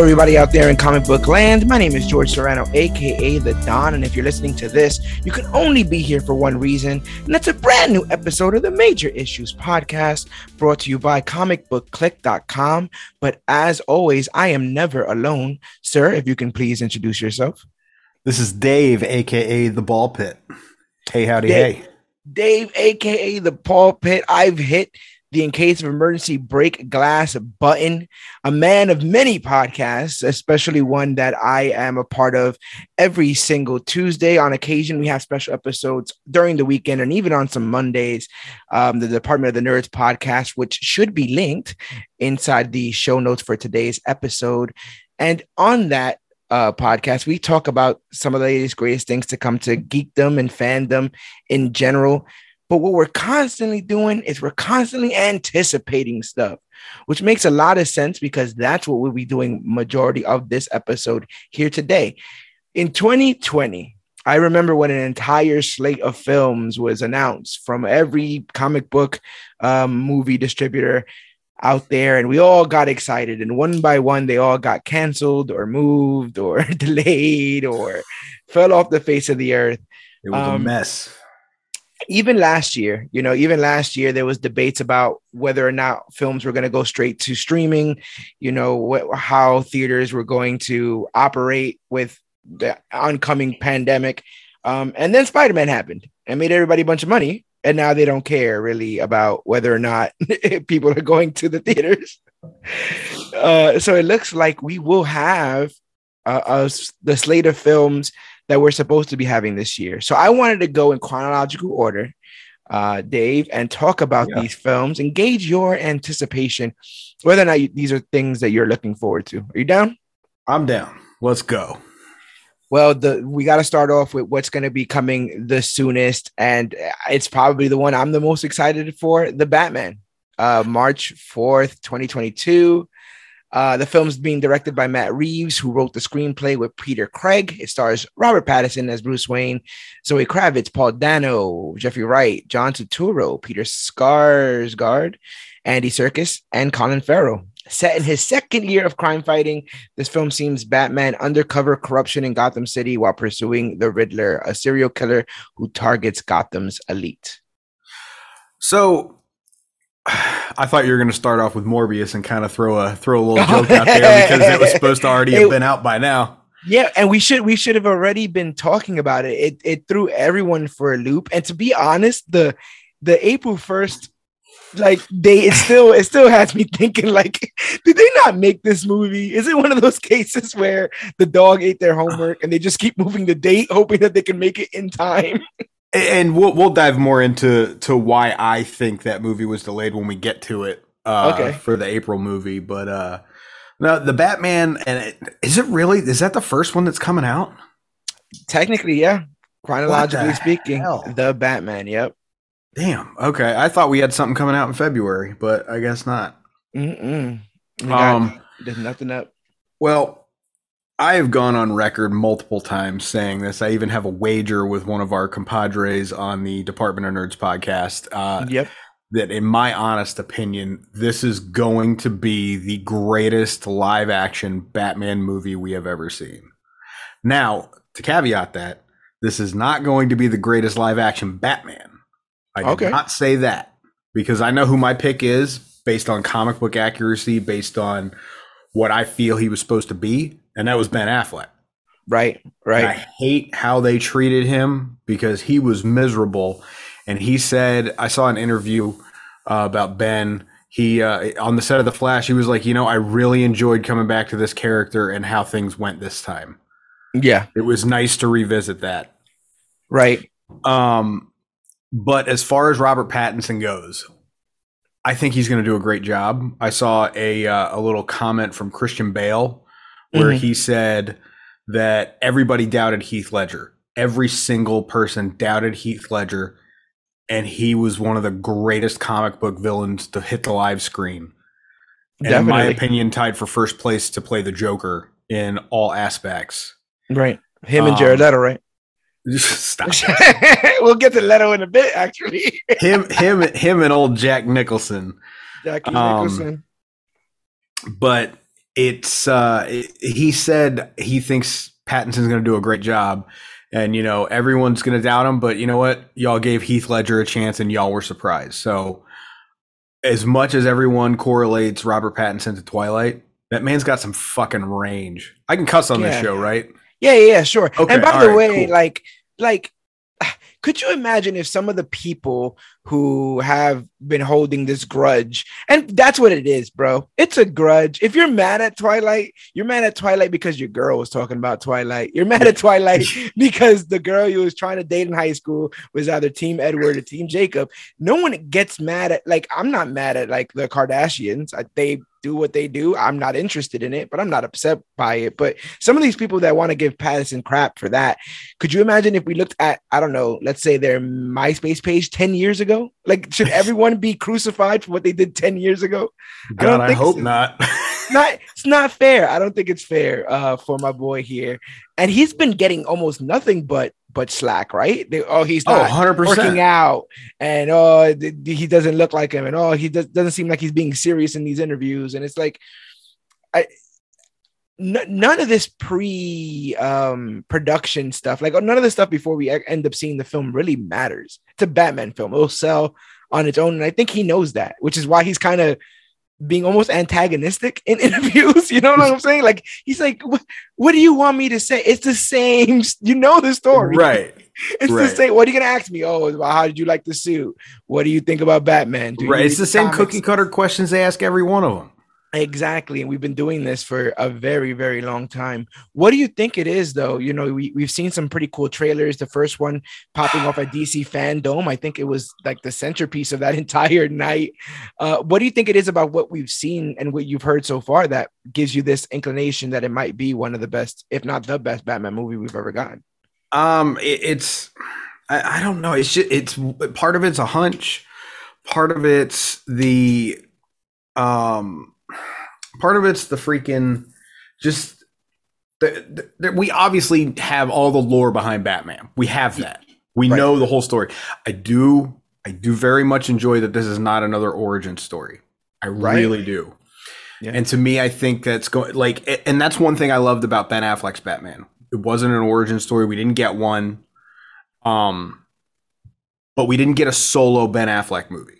Hello, everybody out there in comic book land. My name is George Serrano, aka The Don. And if you're listening to this, you can only be here for one reason, and that's a brand new episode of the Major Issues Podcast brought to you by comicbookclick.com. But as always, I am never alone. Sir, if you can please introduce yourself. This is Dave, aka the Ball Pit. Hey, howdy, Dave. hey. Dave, aka the Ball Pit. I've hit the in case of emergency break glass button, a man of many podcasts, especially one that I am a part of every single Tuesday. On occasion, we have special episodes during the weekend and even on some Mondays. Um, the Department of the Nerds podcast, which should be linked inside the show notes for today's episode. And on that uh, podcast, we talk about some of the latest, greatest things to come to geekdom and fandom in general. But what we're constantly doing is we're constantly anticipating stuff, which makes a lot of sense because that's what we'll be doing majority of this episode here today. In 2020, I remember when an entire slate of films was announced from every comic book um, movie distributor out there, and we all got excited. And one by one, they all got canceled or moved or delayed or fell off the face of the earth. It was a Um, mess. Even last year, you know, even last year there was debates about whether or not films were going to go straight to streaming, you know, how theaters were going to operate with the oncoming pandemic. Um, and then Spider-Man happened and made everybody a bunch of money. And now they don't care really about whether or not people are going to the theaters. Uh, so it looks like we will have uh, the slate of films that we're supposed to be having this year. So I wanted to go in chronological order, uh, Dave, and talk about Yeah. these films and gauge your anticipation, whether or not you, these are things that you're looking forward to. Are you down? I'm down. Let's go. Well, the we got to start off with what's going to be coming the soonest, and it's probably the one I'm the most excited for: the Batman, uh, March fourth, 2022. Uh, the film's being directed by Matt Reeves, who wrote the screenplay with Peter Craig. It stars Robert Pattinson as Bruce Wayne, Zoe Kravitz, Paul Dano, Jeffrey Wright, John Turturro, Peter Sarsgaard, Andy Serkis, and Colin Farrell. Set in his second year of crime fighting, this film seems Batman undercover corruption in Gotham City while pursuing the Riddler, a serial killer who targets Gotham's elite. So I thought you were going to start off with Morbius and kind of throw a throw a little joke out there because it was supposed to already have been out by now. Yeah, and we should we should have already been talking about it. It it threw everyone for a loop. And to be honest, the the April first, like they it still it still has me thinking like, did they not make this movie? Is it one of those cases where the dog ate their homework and they just keep moving the date, hoping that they can make it in time? And we'll we'll dive more into to why I think that movie was delayed when we get to it. Uh, Okay. For the April movie, but uh, no, the Batman and it, is it really? Is that the first one that's coming out? Technically, yeah. Chronologically the speaking, hell? the Batman. Yep. Damn. Okay, I thought we had something coming out in February, but I guess not. Mm-mm. Um, there's nothing up. Well, I have gone on record multiple times saying this. I even have a wager with one of our compadres on the Department of Nerds podcast uh, yep. that, in my honest opinion, this is going to be the greatest live action Batman movie we have ever seen. Now, to caveat that, this is not going to be the greatest live action Batman. I did not say that because I know who my pick is based on comic book accuracy, based on what I feel he was supposed to be, and that was Ben Affleck. Right. And Right. I hate how they treated him because he was miserable. And he said, I saw an interview uh, about Ben. He uh, on the set of the Flash, he was like, you know, I really enjoyed coming back to this character and how things went this time. Yeah, It was nice to revisit that. right. Um, but as far as Robert Pattinson goes, I think he's going to do a great job. I saw a uh, a little comment from Christian Bale where Mhm. he said that everybody doubted Heath Ledger. Every single person doubted Heath Ledger, and he was one of the greatest comic book villains to hit the live screen. And in my opinion, tied for first place to play the Joker in all aspects. Right. Him and Um, Jared Leto, right? Stop. we'll get to Leto in a bit, actually. him, him, him, and old Jack Nicholson. Jackie Um, Nicholson. but it's uh it- he said he thinks Pattinson's going to do a great job and you know everyone's going to doubt him but you know what? Y'all gave Heath Ledger a chance and y'all were surprised. So as much as everyone correlates Robert Pattinson to Twilight that man's got some fucking range. I can cuss on this show right? Yeah, yeah, yeah, sure. Okay, and by the right, way, cool. like, like, could you imagine if some of the people who have been holding this grudge, and that's what it is, bro. It's a grudge. If you're mad at Twilight, you're mad at Twilight because your girl was talking about Twilight. You're mad at Twilight because the girl you was trying to date in high school was either Team Edward or Team Jacob. No one gets mad at like I'm not mad at like the Kardashians. I, they do what they do. I'm not interested in it, but I'm not upset by it. But some of these people that want to give Patterson crap for that, could you imagine if we looked at I don't know, let's say their MySpace page 10 years ago? Like, should everyone be crucified for what they did 10 years ago? I don't God I, think hope so. not not it's not fair. I don't think it's fair uh for my boy here. And he's been getting almost nothing but but slack, right? They, oh, he's oh not 100% working out, and oh, th- he doesn't look like him, and oh, he does, doesn't seem like he's being serious in these interviews. And it's like, I n- none of this pre um production stuff, like none of the stuff before we end up seeing the film, really matters. It's a Batman film; it'll sell on its own, and I think he knows that, which is why he's kind of being almost antagonistic in interviews. You know what I'm saying? Like he's like, "What? What do you want me to say? It's the same. You know the story, right It's the same. What are you gonna ask me? Oh, how did you like the suit? What do you think about Batman? Do right it's the same comics?" cookie cutter questions they ask every one of them Exactly. And we've been doing this for a very, very long time. What do you think it is, though? You know, we, we've seen some pretty cool trailers. The first one popping off at DC Fandom. I think it was like the centerpiece of that entire night. Uh, what do you think it is about what we've seen and what you've heard so far that gives you this inclination that it might be one of the best, if not the best Batman movie we've ever gotten? Um, it, it's I, I don't know. It's just it's part of it's a hunch, part of it's the um, part of it's the freaking just the, the, we obviously have all the lore behind Batman. We have that. We Right. know the whole story. I do. I do very much enjoy that this is not another origin story. I Right. really do. Yeah. And to me, I think that's going like, and that's one thing I loved about Ben Affleck's Batman. It wasn't an origin story. We didn't get one. Um, but we didn't get a solo Ben Affleck movie.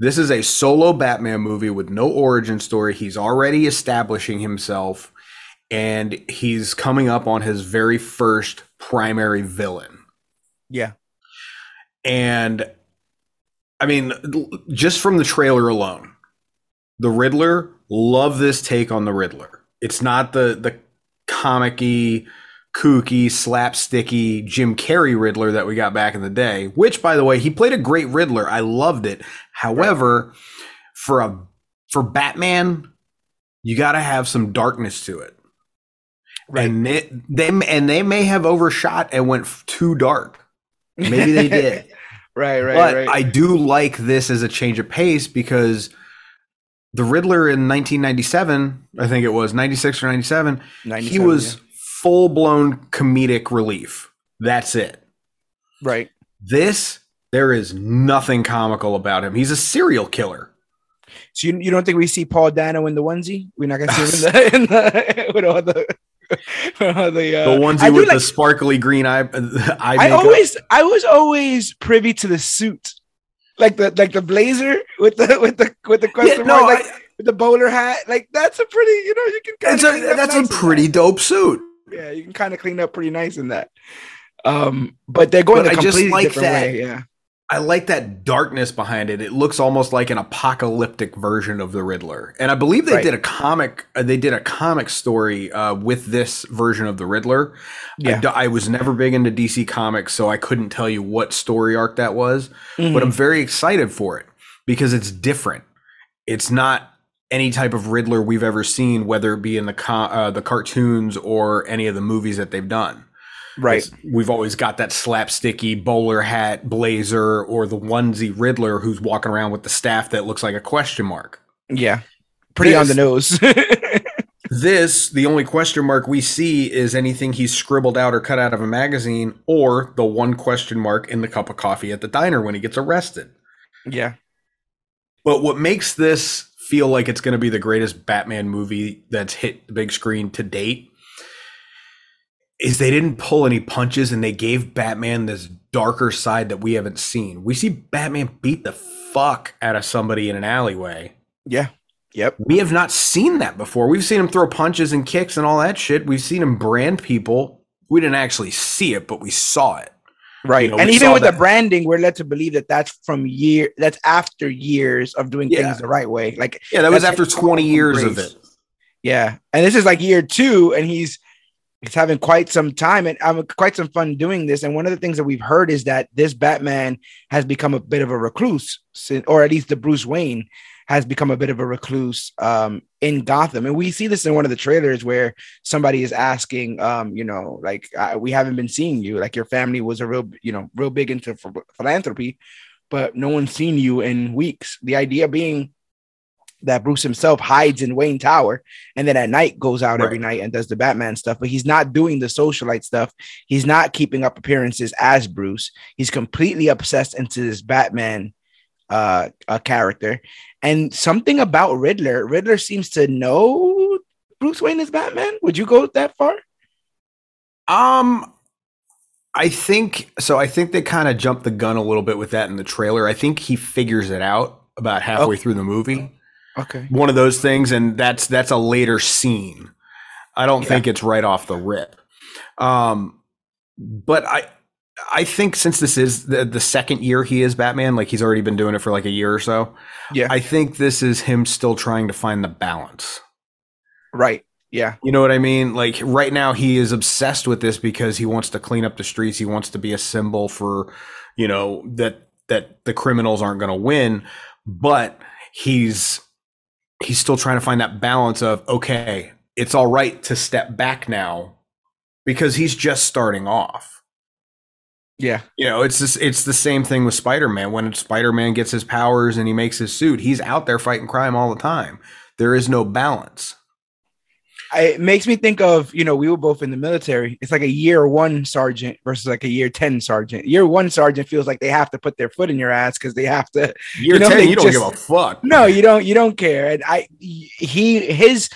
This is a solo Batman movie with no origin story. He's already establishing himself and he's coming up on his very first primary villain. Yeah. And I mean, just from the trailer alone, the Riddler, love this take on the Riddler. It's not the the comic-y, kooky, slapsticky Jim Carrey Riddler that we got back in the day, which by the way, he played a great Riddler. I loved it. However, for a for Batman, you got to have some darkness to it. Right. And it, they and they may have overshot and went too dark. Maybe they did. right, right, but right. I do like this as a change of pace because the Riddler in 1997, I think it was 96 or 97, he was yeah. Full blown comedic relief. That's it. right. This, there is nothing comical about him. He's a serial killer. So you, you don't think we see Paul Dano in the onesie? We're not gonna see him in the, in the with all the the, uh, The onesie with like- the sparkly green eye, eye I makeup. always I was always privy to the suit, like the like the blazer with the with the with the question Yeah, no, mark, like I- the bowler hat. Like that's a pretty you know you can kind it's of a, that's a pretty dope suit. Yeah you can kind of clean up pretty nice in that. Um, but they're going But a I just completely like different that. way. Yeah, I like that darkness behind it. It looks almost like an apocalyptic version of the Riddler. And I believe they Right. did a comic. uh, They did a comic story uh, with this version of the Riddler. I Yeah. d- I, was never big into DC comics, so I couldn't tell you what story arc that was. Mhm. But I'm very excited for it because it's different. It's not any type of Riddler we've ever seen, whether it be in the co- uh, the cartoons or any of the movies that they've done. right. It's- we've always got that slapsticky bowler hat blazer or the onesie Riddler who's walking around with the staff that looks like a question mark. Yeah. Pretty on the nose. This, the only question mark we see is anything he's scribbled out or cut out of a magazine, or the one question mark in the cup of coffee at the diner when he gets arrested. yeah. But what makes this feel like it's going to be the greatest Batman movie that's hit the big screen to date is they didn't pull any punches and they gave Batman this darker side that we haven't seen. We see Batman beat the fuck out of somebody in an alleyway. Yeah. Yep. We have not seen that before. We've seen him throw punches and kicks and all that shit. We've seen him brand people. We didn't actually see it, but we saw it. Right. You know, and even with that- the branding, we're led to believe that that's from year that's after years of doing Yeah. things the right way. Like Yeah, that was after 20 years of it. Yeah, and this is like year two, and he's he's having quite some time and I'm um, quite some fun doing this. And one of the things that we've heard is that this Batman has become a bit of a recluse, or at least the Bruce Wayne has become a bit of a recluse um, in Gotham. And we see this in one of the trailers where somebody is asking, um, you know, like uh, we haven't been seeing you, like your family was a real, you know, real big into ph- philanthropy, but no one's seen you in weeks. The idea being that Bruce himself hides in Wayne Tower and then at night goes out every night and does the Batman stuff, but he's not doing the socialite stuff. He's not keeping up appearances as Bruce. He's completely obsessed into this Batman uh, uh character. And something about Riddler, Riddler seems to know Bruce Wayne is Batman. Would you go that far? Um, I think so. I think they kind of jumped the gun a little bit with that in the trailer. I think he figures it out about halfway Okay. through the movie. Okay. One of those things, and that's that's a later scene. I don't Yeah. think it's right off the rip. Um, but I I think since this is the the second year he is Batman, like he's already been doing it for like a year or so. Yeah. I think this is him still trying to find the balance. right. Yeah. You know what I mean? Like right now, he is obsessed with this because he wants to clean up the streets. He wants to be a symbol for, you know, that that the criminals aren't going to win. But he's he's still trying to find that balance of okay, it's all right to step back now because he's just starting off. Yeah. You know, it's this, it's the same thing with Spider-Man. When Spider-Man gets his powers and he makes his suit, he's out there fighting crime all the time. There is no balance. I, it makes me think of you know we were both in the military. It's like a year one sergeant versus like a year ten sergeant. Year one sergeant feels like they have to put their foot in your ass because they have to. Year know, 10, they you don't just- give a fuck. No, you don't. You don't care. And I he his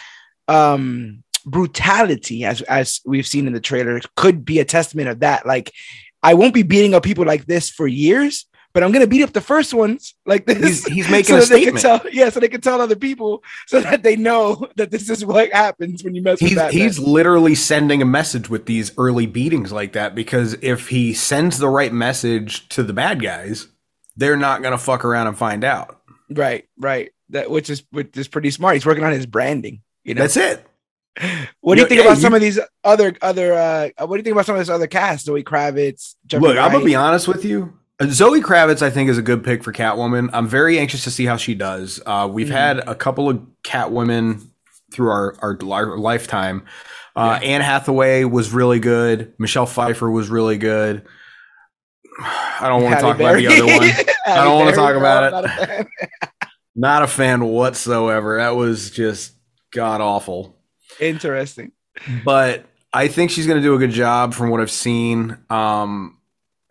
um brutality as as we've seen in the trailer could be a testament of that. Like I won't be beating up people like this for years. But I'm gonna beat up the first ones like this. He's, he's making so a that they can statement. tell, yeah, so they can tell other people, so that they know that this is what happens when you mess with He's, Batman. he's literally sending a message with these early beatings like that because if he sends the right message to the bad guys, they're not going to fuck around and find out. Right, right. That which is which is pretty smart. He's working on his branding. You know, That's it. What do you think yeah, about you- some of these other other? uh What do you think about some of this other cast? Zoe Kravitz. Jeffrey Look, I'm going to be honest with you. Zoe Kravitz, I think, is a good pick for Catwoman. I'm very anxious to see how she does. Uh, we've Mhm. had a couple of Catwomen through our, our, our lifetime. Uh, Anne Hathaway was really good. Michelle Pfeiffer was really good. I don't want to talk about the other one. I don't wanna talk about no, it. not a. Not a fan whatsoever. That was just god awful. Interesting. But I think she's going to do a good job from what I've seen. Um,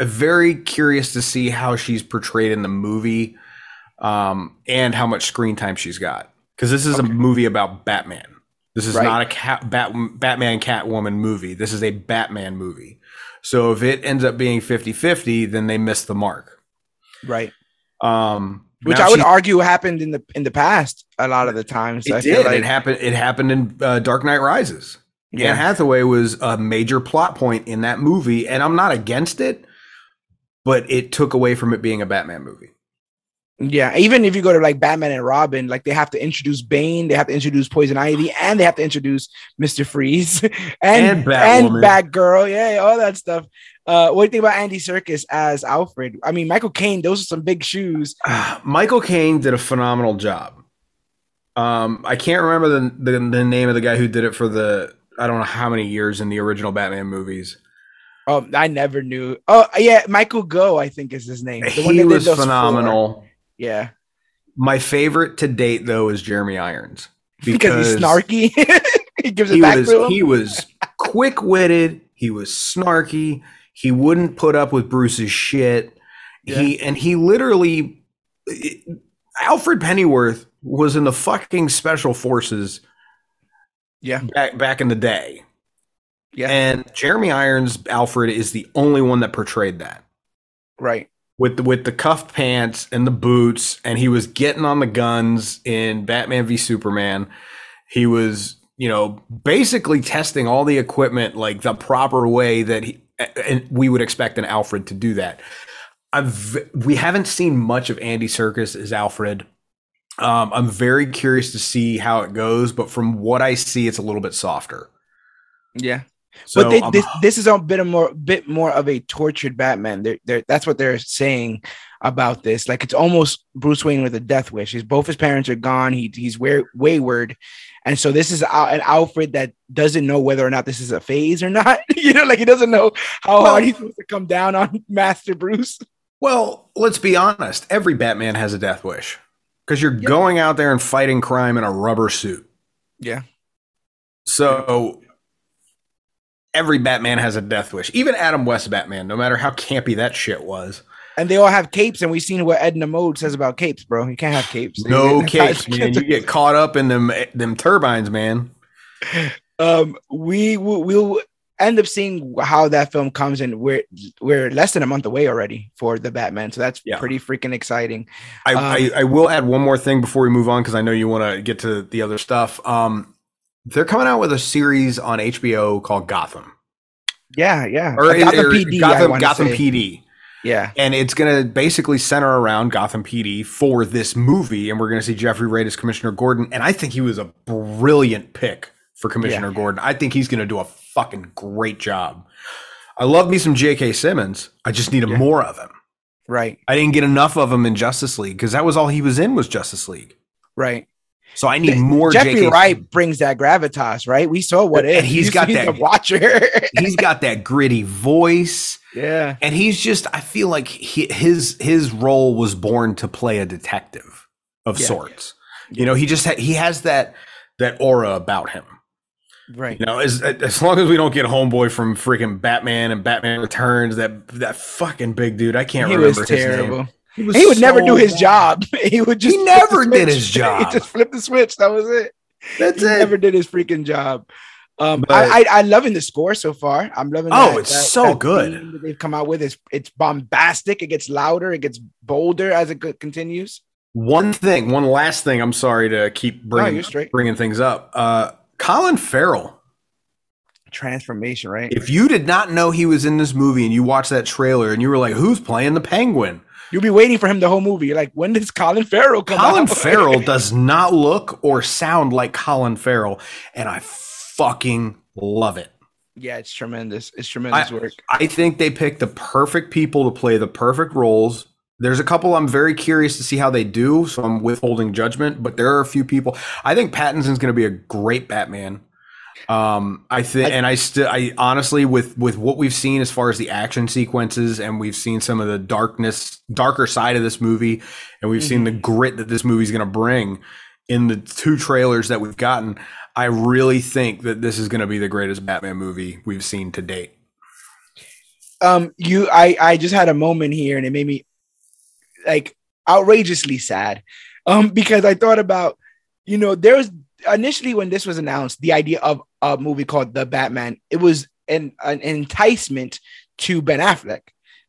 very curious to see how she's portrayed in the movie um, and how much screen time she's got. Because this is Okay. a movie about Batman. This is Right. not a cat, Bat, Batman Catwoman movie. This is a Batman movie. So if it ends up being 50 50, then they missed the mark. Right. Um, Which now I would argue happened in the in the past a lot of the times. It I feel did. like- it happened. It happened in uh, Dark Knight Rises. Anne yeah. Hathaway was a major plot point in that movie, and I'm not against it, but it took away from it being a Batman movie. Yeah, even if you go to like Batman and Robin, like they have to introduce Bane, they have to introduce Poison Ivy, and they have to introduce Mister Freeze and And and, Batgirl. Yeah, all that stuff. Uh, what do you think about Andy Serkis as Alfred? I mean, Michael Caine. Those are some big shoes. Michael Caine did a phenomenal job. Um, I can't remember the, the the name of the guy who did it for the I don't know how many years in the original Batman movies. Oh, I never knew. Oh, yeah, Michael Go, I think is his name. The He was phenomenal. four. Yeah, My favorite to date though is Jeremy Irons because, he's snarky. he gives it He back was to him. he was quick witted. He was snarky. He wouldn't put up with Bruce's shit. He and he literally Alfred Pennyworth was in the fucking special forces yeah, back back in the day. yeah, And Jeremy Irons Alfred is the only one that portrayed that. right. With the with the cuffed pants and the boots, and he was getting on the guns in Batman v Superman. He was, you know, basically testing all the equipment like the proper way that he and we would expect an Alfred to do that. I've we haven't seen much of Andy Serkis as Alfred. Um, I'm very curious to see how it goes, but from what I see, it's a little bit softer. Yeah. So but they, this this is a bit of more bit more of a tortured Batman. They're, they're, that's what they're saying about this. Like it's almost Bruce Wayne with a death wish. He's both his parents are gone. He he's way, wayward, and so this is an Alfred that doesn't know whether or not this is a phase or not. you know, like he doesn't know how hard he's supposed to come down on Master Bruce. Well, let's be honest. Every Batman has a death wish because you're Yeah. going out there and fighting crime in a rubber suit. Yeah, So every Batman has a death wish. Even Adam West Batman, no matter how campy that shit was. and they all have capes, and we've seen what Edna Mode says about capes, bro. You can't have capes. No capes, man. You get caught up in them them turbines, man. um we will we'll end up seeing how that film comes and we're we're less than a month away already for the batman so that's Yeah. pretty freaking exciting I, Um, I, I will add one more thing before we move on because I know you want to get to the other stuff. Um, they're coming out with a series on HBO called Gotham, yeah yeah or, Gotham or PD, Gotham, Gotham say. PD. yeah and it's going to basically center around Gotham PD for this movie, and we're going to see Jeffrey Wright as Commissioner Gordon, and I think he was a brilliant pick for Commissioner Gordon. I think he's going to do a fucking great job. I love me some J.K. Simmons. I just need Yeah. more of him. right I didn't get enough of him in Justice League because that was all he was in was Justice League. right So I need more. jeffrey J.K. wright brings that gravitas right? We saw what And if. he's got that- the watcher. He's got that gritty voice. yeah. And he's just i feel like he, his his role was born to play a detective of Yeah. sorts. You know he just ha- he has that that aura about him. Right. You know as as long as we don't get homeboy from freaking batman and batman returns that that fucking big dude i can't he remember was his terrible. name he, he would never do his bad. job he would just He never did his job. he just flipped the switch that was it that's it. he it never did his freaking job. Um, But- I, I I'm loving the score so far. I'm loving. Oh, that- it's that- so that good. that they've come out with. It's it's bombastic. It gets louder. It gets bolder as it continues. one thing one last thing i'm sorry to keep bringing, you're straight. bringing things up uh colin farrell Transformation, right? If you did not know he was in this movie and you watched that trailer and you were like, "Who's playing the Penguin?" You'll be waiting for him the whole movie. You're like, when does Colin Farrell come out? Colin out? Farrell does not look or sound like Colin Farrell, and I fucking love it. yeah, it's tremendous. It's tremendous I- work. I think they picked the perfect people to play the perfect roles. There's a couple I'm very curious to see how they do, so I'm withholding judgment. But there are a few people. I think Pattinson's going to be a great Batman. Um, I think, and I still, I honestly, with with what we've seen as far as the action sequences, and we've seen some of the darkness, darker side of this movie, and we've seen the grit that this movie's going to bring in the two trailers that we've gotten. I really think that this is going to be the greatest Batman movie we've seen to date. um you i i just had a moment here and it made me like outrageously sad um because i thought about you know there was initially when this was announced the idea of a movie called the batman it was an, an enticement to ben affleck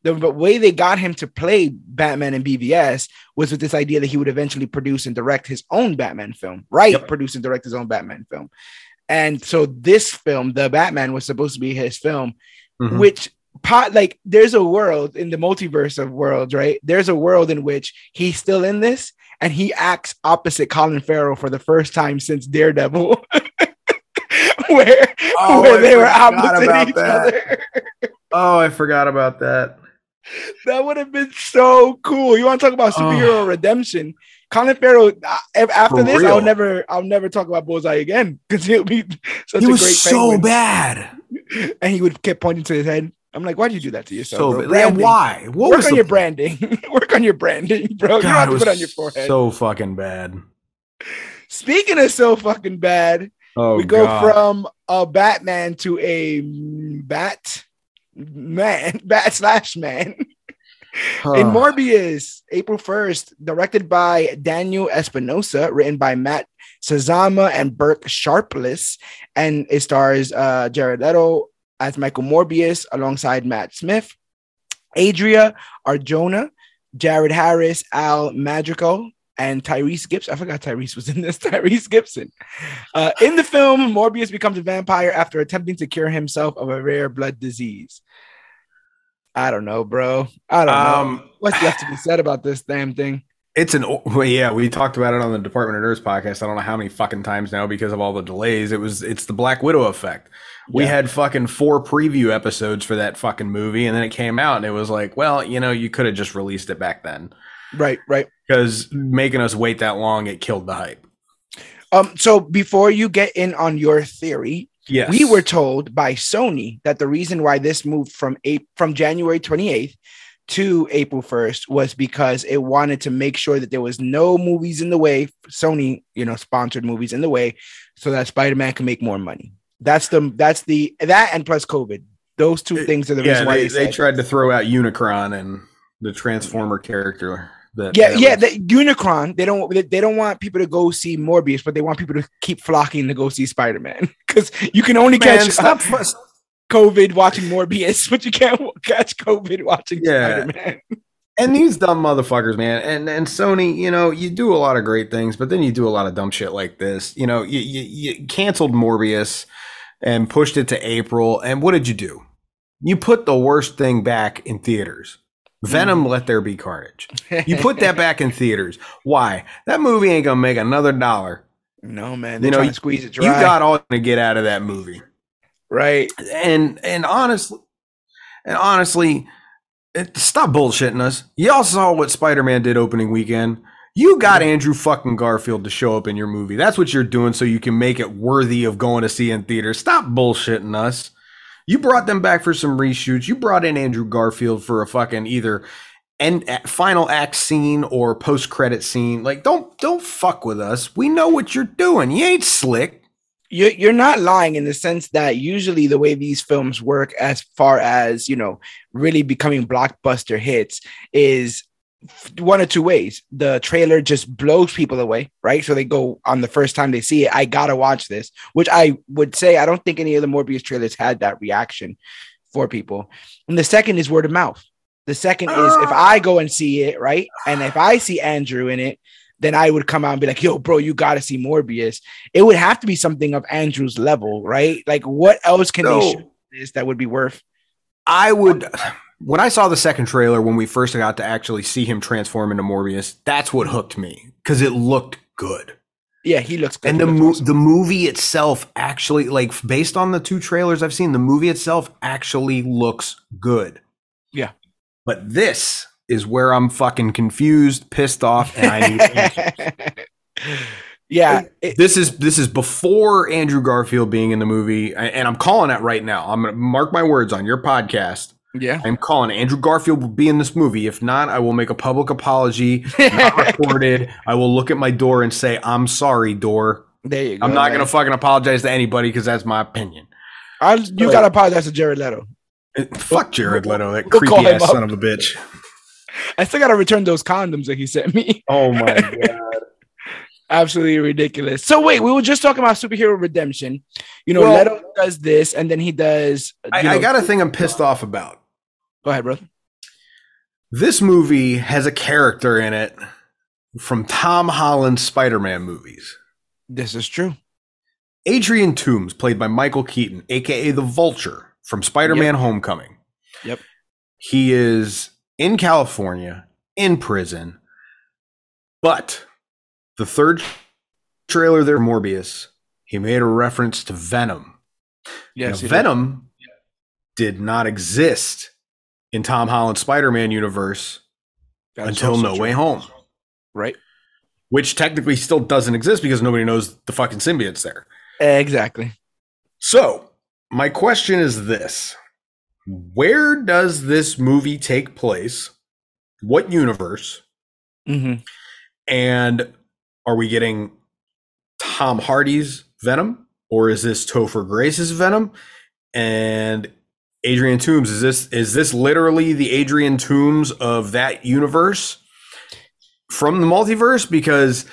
the, the way they got him to play batman in bvs was with this idea that he would eventually produce and direct his own batman film right Yep. produce and direct his own batman film and so this film the batman was supposed to be his film Mhm. which pot like there's a world in the multiverse of worlds, right? There's a world in which he's still in this and he acts opposite Colin Farrell for the first time since Daredevil. where Oh, where I they were opposite each that. other. Oh, I forgot about that. That would have been so cool. You want to talk about oh. superhero Oh. redemption? Colin Farrell. After this, I'll never, I'll never talk about Bullseye again because he'll be such He a was great so penguin. bad. and he would keep pointing to his head. I'm like, why did you do that to yourself? So bro? bad. Why? What Work on the your branding. Work on your branding, bro. you don't God, have to put it on your forehead. so fucking bad. Speaking of so fucking bad, Oh, we go God. from a Batman to a bat man, bat slash man. In Morbius, April 1st, directed by Daniel Espinosa, written by Matt Sazama and Burke Sharpless, and it stars uh, Jared Leto as Michael Morbius alongside Matt Smith, Adria Arjona, Jared Harris, Al Madrigal, and Tyrese Gibson. I forgot Tyrese was in this. Tyrese Gibson. Uh, in the film, Morbius becomes a vampire after attempting to cure himself of a rare blood disease. I don't know, bro. I don't know. Um, What's left to be said about this damn thing? It's an well, yeah. We talked about it on the Department of Nerds podcast. I don't know how many fucking times now because of all the delays. It was it's the Black Widow effect. We Yeah. had fucking four preview episodes for that fucking movie, and then it came out, and it was like, well, you know, you could have just released it back then Right, right. because making us wait that long, it killed the hype. Um, so before you get in on your theory, Yes, we were told by Sony that the reason why this moved from April, from January 28th to April 1st was because it wanted to make sure that there was no movies in the way, Sony, you know, sponsored movies in the way, so that Spider-Man can make more money. That's the that's the that and plus COVID. Those two things are the yeah. reason why They, they, they tried to throw out Unicron and the Transformer character. That Yeah, yeah, was- the Unicron. They don't they don't want people to go see Morbius, but they want people to keep flocking to go see Spider-Man because you can only Man, catch stop uh, COVID watching Morbius, but you can't w- catch COVID watching Yeah. Spider-Man. And these dumb motherfuckers, man. And and Sony, you know, you do a lot of great things, but then you do a lot of dumb shit like this. You know, you you, you canceled Morbius and pushed it to April. And what did you do? You put the worst thing back in theaters. Venom, mm-hmm. let there be carnage. You put that back in theaters. Why? That movie ain't gonna make another dollar. no man, You know, squeeze it dry. You got all to get out of that movie. right. and and honestly and honestly it, stop bullshitting us y'all saw what spider-man did opening weekend you got andrew fucking garfield to show up in your movie that's what you're doing so you can make it worthy of going to see in theaters stop bullshitting us you brought them back for some reshoots. You brought in andrew garfield for a fucking either end final act scene or post-credit scene. Like don't don't fuck with us. We know what you're doing. You ain't slick. You're, you're not lying in the sense that usually the way these films work, as far as you know, really becoming blockbuster hits, is one or two ways. The trailer just blows people away, right? So they go on the first time they see it, I gotta watch this, which I would say I don't think any of the Morbius trailers had that reaction for people. And the second is word of mouth. The second is if I go and see it, right? And if I see Andrew in it, then I would come out and be like, yo, bro, you got to see Morbius. It would have to be something of Andrew's level, right? Like, what else can they No. show this that would be worth? I would when I saw the second trailer when we first got to actually see him transform into Morbius, that's what hooked me because it looked good. Yeah, he looks good. And the mo- awesome. the movie itself actually like based on the two trailers I've seen, the movie itself actually looks good. Yeah. But this is where I'm fucking confused, pissed off, and I need answers. yeah, it- This is this is before Andrew Garfield being in the movie, and I'm calling it right now. I'm gonna mark my words on your podcast. Yeah. I'm calling. Andrew Garfield will be in this movie. If not, I will make a public apology, not recorded. I will look at my door and say, "I'm sorry, door." there you go. I'm not man. gonna fucking apologize to anybody because that's my opinion. I, you gotta apologize to Jared Leto. Uh, Fuck Jared Leto, that We'll creepy ass son of a bitch. I still gotta return those condoms that he sent me. Oh my god. Absolutely ridiculous. So wait, we were just talking about superhero redemption. You know, Well- Leto does this, and then he does. I, know- I got a thing I'm pissed off about. Go ahead, brother. This movie has a character in it from Tom Holland's Spider-Man movies. This is true. Adrian Toombs, played by Michael Keaton, aka the Vulture from Spider-Man Homecoming. Yep. He is in California, in prison. But the third trailer there, Morbius, he made a reference to Venom. Yes, Now, he did. Venom did not exist in Tom Holland's Spider-Man universe That's until No true. Way Home, Right. which technically still doesn't exist because nobody knows the fucking symbiote's there. Exactly. So, my question is this Where does this movie take place? What universe? hmm And are we getting Tom Hardy's Venom? Or is this Topher Grace's Venom? And Adrian Toombs, is this is this literally the Adrian Toombs of that universe from the multiverse? Because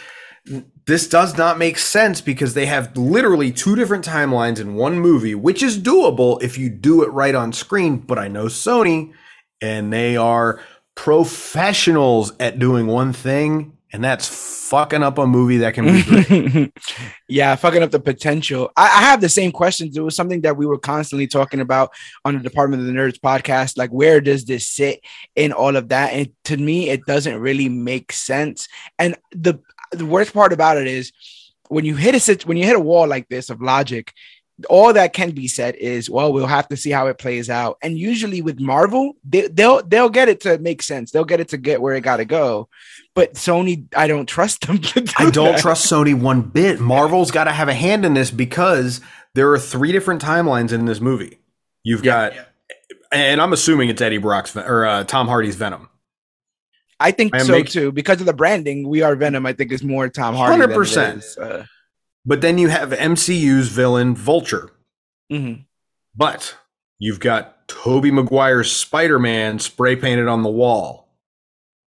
this does not make sense because they have literally two different timelines in one movie, which is doable if you do it right on screen. But I know Sony and they are professionals at doing one thing, and that's fucking up a movie that can be great. yeah, fucking up the potential. I, I have the same questions. It was something that we were constantly talking about on the Department of the Nerds podcast. Like, where does this sit in all of that? And to me, it doesn't really make sense. And the the worst part about it is when you hit a when you hit a wall like this of logic, all that can be said is, well, we'll have to see how it plays out. And usually with Marvel, they, they'll they'll get it to make sense. They'll get it to get where it got to go. But Sony, I don't trust them. Do I don't that. trust Sony one bit. Marvel's got to have a hand in this because there are three different timelines in this movie. You've Yeah. got, and I'm assuming it's Eddie Brock's or uh, Tom Hardy's Venom. I think I so make- too. Because of the branding, we are Venom. I think is more Tom Hardy. 100%. Uh, But then you have MCU's villain Vulture. mhm. But you've got Tobey Maguire's Spider-Man spray painted on the wall.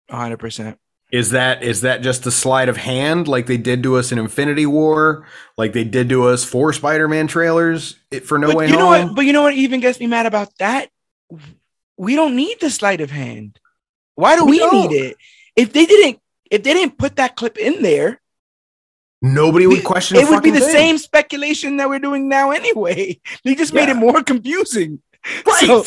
100%. Is that is that just a sleight of hand like they did to us in Infinity War, like they did to us for Spider-Man trailers it, for No but Way you know what? But you know what even gets me mad about that? We don't need the sleight of hand. Why do We we, need it? If they didn't, if they didn't put that clip in there, Nobody would question. it would be the thing. same speculation that we're doing now anyway. They just made Yeah. it more confusing. Right. So,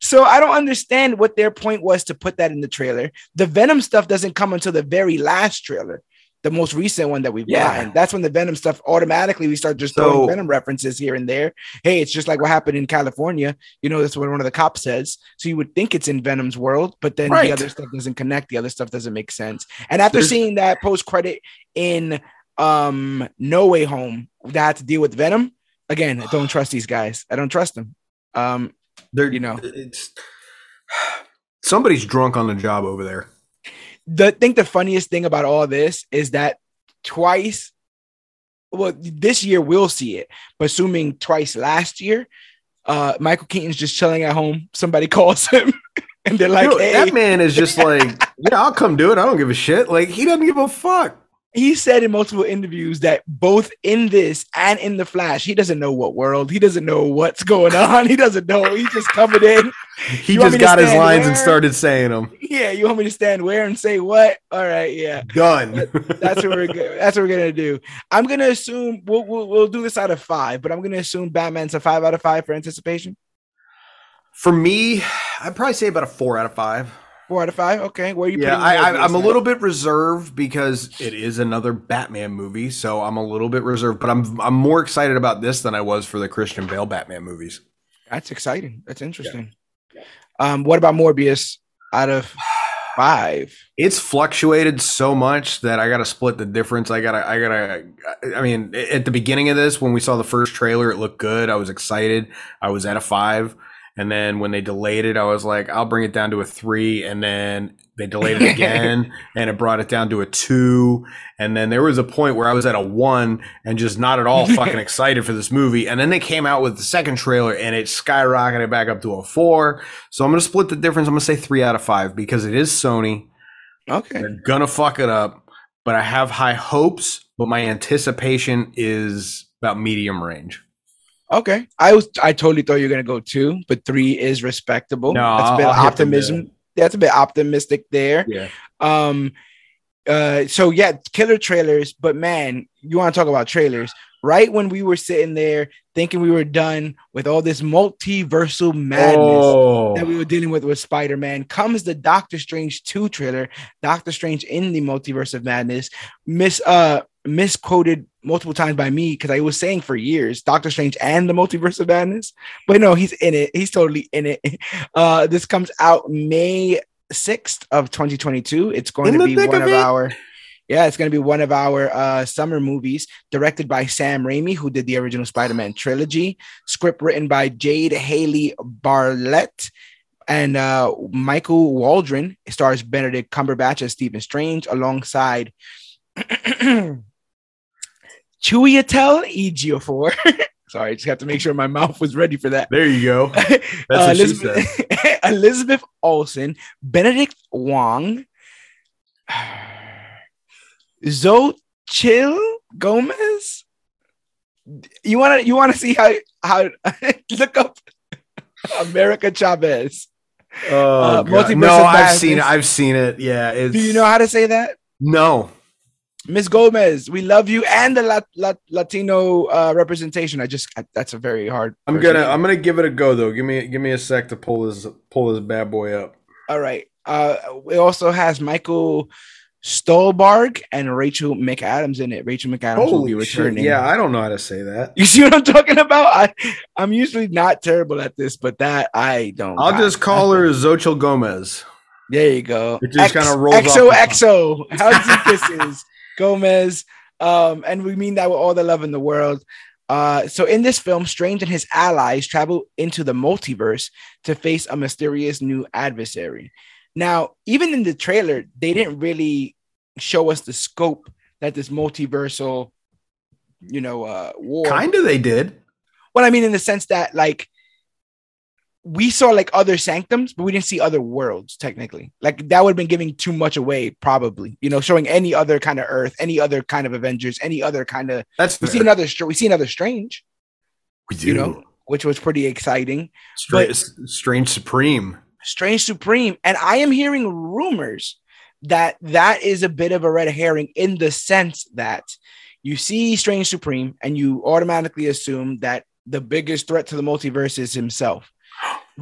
so I don't understand what their point was to put that in the trailer. The Venom stuff doesn't come until the very last trailer, the most recent one that we've Yeah. gotten. That's when the Venom stuff automatically we start just So- throwing Venom references here and there. Hey, it's just like what happened in California. You know, that's what one of the cops says. So you would think it's in Venom's world, but then Right. the other stuff doesn't connect. The other stuff doesn't make sense. And after There's- seeing that post credit in um No Way Home, that had to deal with Venom. Again, I don't trust these guys. I don't trust them. Um, They're, you know. it's somebody's drunk on the job over there. the think the funniest thing about all this is that twice well this year we'll see it but assuming twice last year uh michael keaton's just chilling at home somebody calls him and they're like know, hey that man is just like, yeah, I'll come do it. I don't give a shit. Like he doesn't give a fuck. He said in multiple interviews that both in this and in the flash he doesn't know what world he doesn't know what's going on he doesn't know he just coming in He You just got his lines and started saying them. yeah you want me to stand where and say what all right yeah Done. That's what we're that's what we're gonna do. I'm gonna assume we'll, we'll we'll do this out of five, but I'm gonna assume Batman's a five out of five for anticipation. For me, I'd probably say about a four out of five. Four out of five. Okay, where are you? Yeah, putting I, I, I'm a little bit reserved because it is another Batman movie, so I'm a little bit reserved. But I'm I'm more excited about this than I was for the Christian Bale Batman movies. That's exciting. That's interesting. Um, what about Morbius out of five? It's fluctuated so much that I got to split the difference. I gotta, I gotta. I mean, at the beginning of this, when we saw the first trailer, it looked good. I was excited. I was at a five, and then when they delayed it, I was like, I'll bring it down to a three, and then they delayed it again, and it brought it down to a two, and then there was a point where I was at a one and just not at all fucking excited for this movie, and then they came out with the second trailer, and it skyrocketed back up to a four. So I'm gonna split the difference. I'm gonna say three out of five because it is Sony. Okay, They're gonna fuck it up, but I have high hopes. But my anticipation is about medium range. Okay. I was I totally thought you were gonna go two, but three is respectable. No, that's a bit I'll- optimism. That's a bit optimistic there. Yeah, Um, uh, so yeah, killer trailers. But man, you want to talk about trailers? right when we were sitting there thinking we were done with all this multiversal madness Oh, that we were dealing with with Spider-Man comes the Doctor Strange 2 trailer, Doctor Strange in the Multiverse of Madness, mis uh misquoted multiple times by me because I was saying for years Doctor Strange and the Multiverse of Madness, but no, he's in it. He's totally in it. Uh this comes out May 6th of 2022. It's going In to be one of it? our yeah, it's going to be one of our uh, summer movies, directed by Sam Raimi, who did the original Spider-Man trilogy. Script written by Jade Halley Bartlett and uh, Michael Waldron. It stars Benedict Cumberbatch as Stephen Strange, alongside Chiwetel Ejiofor. Sorry, I just have to make sure my mouth was ready for that. there you go. Uh, what she Elizabeth, Elizabeth Olsen, Benedict Wong, Zoe Zochil Gomez. You want to you want to see how how look up America Chavez. Oh, Uh, no, I've seen it. I've seen it. Yeah. It's, Do you know how to say that? No. Miss Gomez, we love you and the Lat- Lat- Latino uh, representation. I just I, that's a very hard. I'm gonna I'm gonna give it a go though. Give me give me a sec to pull this pull this bad boy up. All right. Uh, it also has Michael Stuhlbarg and Rachel McAdams in it. Rachel McAdams will be Holy shit! returning. Yeah, I don't know how to say that. You see what I'm talking about? I, I'm usually not terrible at this, but that I don't. I'll just call her Xochitl Gomez. There you go. It just kinda rolls XO off the XO. Hugs and kisses. Gomez. Um, and we mean that with all the love in the world. Uh, so in this film, Strange and his allies travel into the multiverse to face a mysterious new adversary. Now, even in the trailer, they didn't really show us the scope that this multiversal, you know, uh, war. Kinda, they did. Well, I mean, in the sense that like we saw like other sanctums, but we didn't see other worlds technically. Like that would have been giving too much away, probably. You know, showing any other kind of Earth, any other kind of Avengers, any other kind of. That's We fair. see another. We see another Strange. We You know, which was pretty exciting. Stra- Strange Supreme. Strange Supreme, and I am hearing rumors that that is a bit of a red herring in the sense that you see Strange Supreme and you automatically assume that the biggest threat to the multiverse is himself.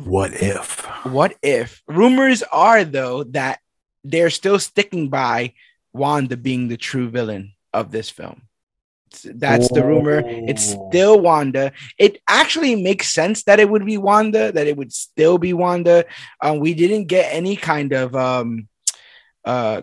What if? What if? Rumors are though that they're still sticking by Wanda being the true villain of this film. That's the rumor. It's still Wanda. It actually makes sense that it would be Wanda, that it would still be Wanda. Um, we didn't get any kind of um, uh,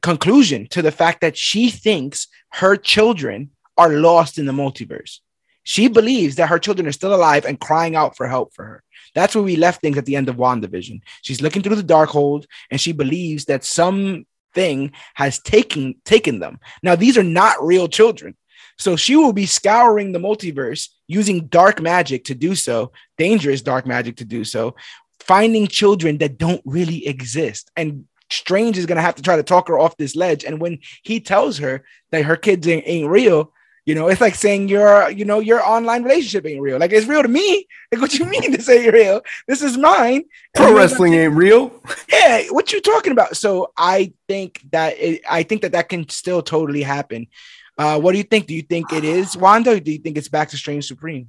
conclusion to the fact that she thinks her children are lost in the multiverse. She believes that her children are still alive and crying out for help for her. That's where we left things at the end of WandaVision. She's looking through the dark hold and she believes that something has taken taken them. Now, these are not real children. So she will be scouring the multiverse using dark magic to do so, dangerous dark magic to do so, finding children that don't really exist. And Strange is going to have to try to talk her off this ledge. And when he tells her that her kids ain't, ain't real, you know, it's like saying your, you know, your online relationship ain't real. Like it's real to me. Like what you mean to say you're real? This is mine. Pro wrestling ain't real. yeah what you talking about so i think that it, i think that that can still totally happen uh what do you think do you think it is wanda do you think it's back to strange supreme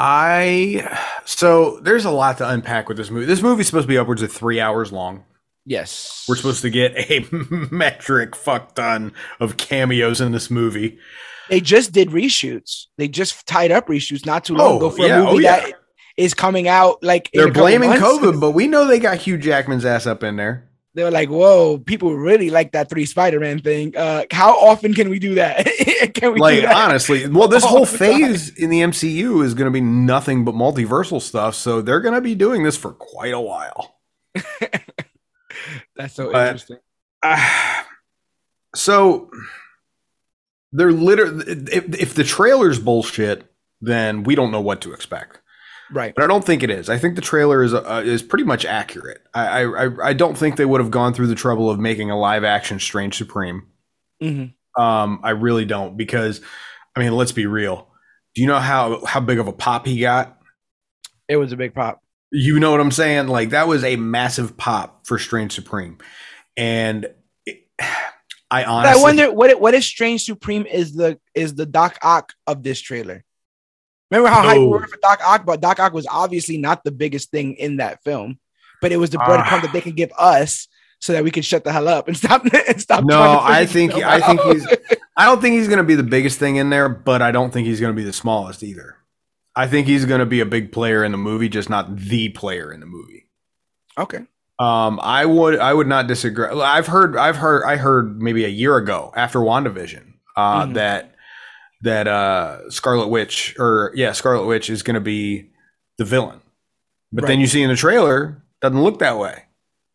I so there's a lot to unpack with this movie. This movie's supposed to be upwards of three hours long. Yes We're supposed to get a metric fuck ton of cameos in this movie. they just did reshoots they just tied up reshoots not too long Oh, ago for yeah, a movie oh, yeah. that is coming out like in They're a blaming. COVID, but we know they got Hugh Jackman's ass up in there. they were like whoa people really like that three spider-man thing uh how often can we do that can we do Like that? honestly, well, this All whole the time. phase in the MCU is going to be nothing but multiversal stuff. So they're going to be doing this for quite a while. That's so But- interesting Ah, so they're literally if, if the trailer's bullshit, then we don't know what to expect. right But I don't think it is. I think the trailer is uh, is pretty much accurate. I, I I don't think they would have gone through the trouble of making a live action Strange Supreme. Mhm. Um, I really don't because, I mean, let's be real. Do you know how how big of a pop he got? it was a big pop You know what I'm saying? Like that was a massive pop for Strange Supreme, and it, I But honestly I wonder what if- what if Strange Supreme is the is the Doc Ock of this trailer. Remember how hyped we were for Doc Ock, but Doc Ock was obviously not the biggest thing in that film, but it was the breadcrumb Ah. that they can give us so that we can shut the hell up and stop and stop. No, I think I think he's I don't think he's going to be the biggest thing in there, but I don't think he's going to be the smallest either. I think he's going to be a big player in the movie, just not the player in the movie. okay. Um, I would I would not disagree. I've heard I've heard I heard maybe a year ago after WandaVision uh, Mhm. that that uh, Scarlet Witch or yeah Scarlet Witch is going to be the villain, but then you see in the trailer doesn't look that way.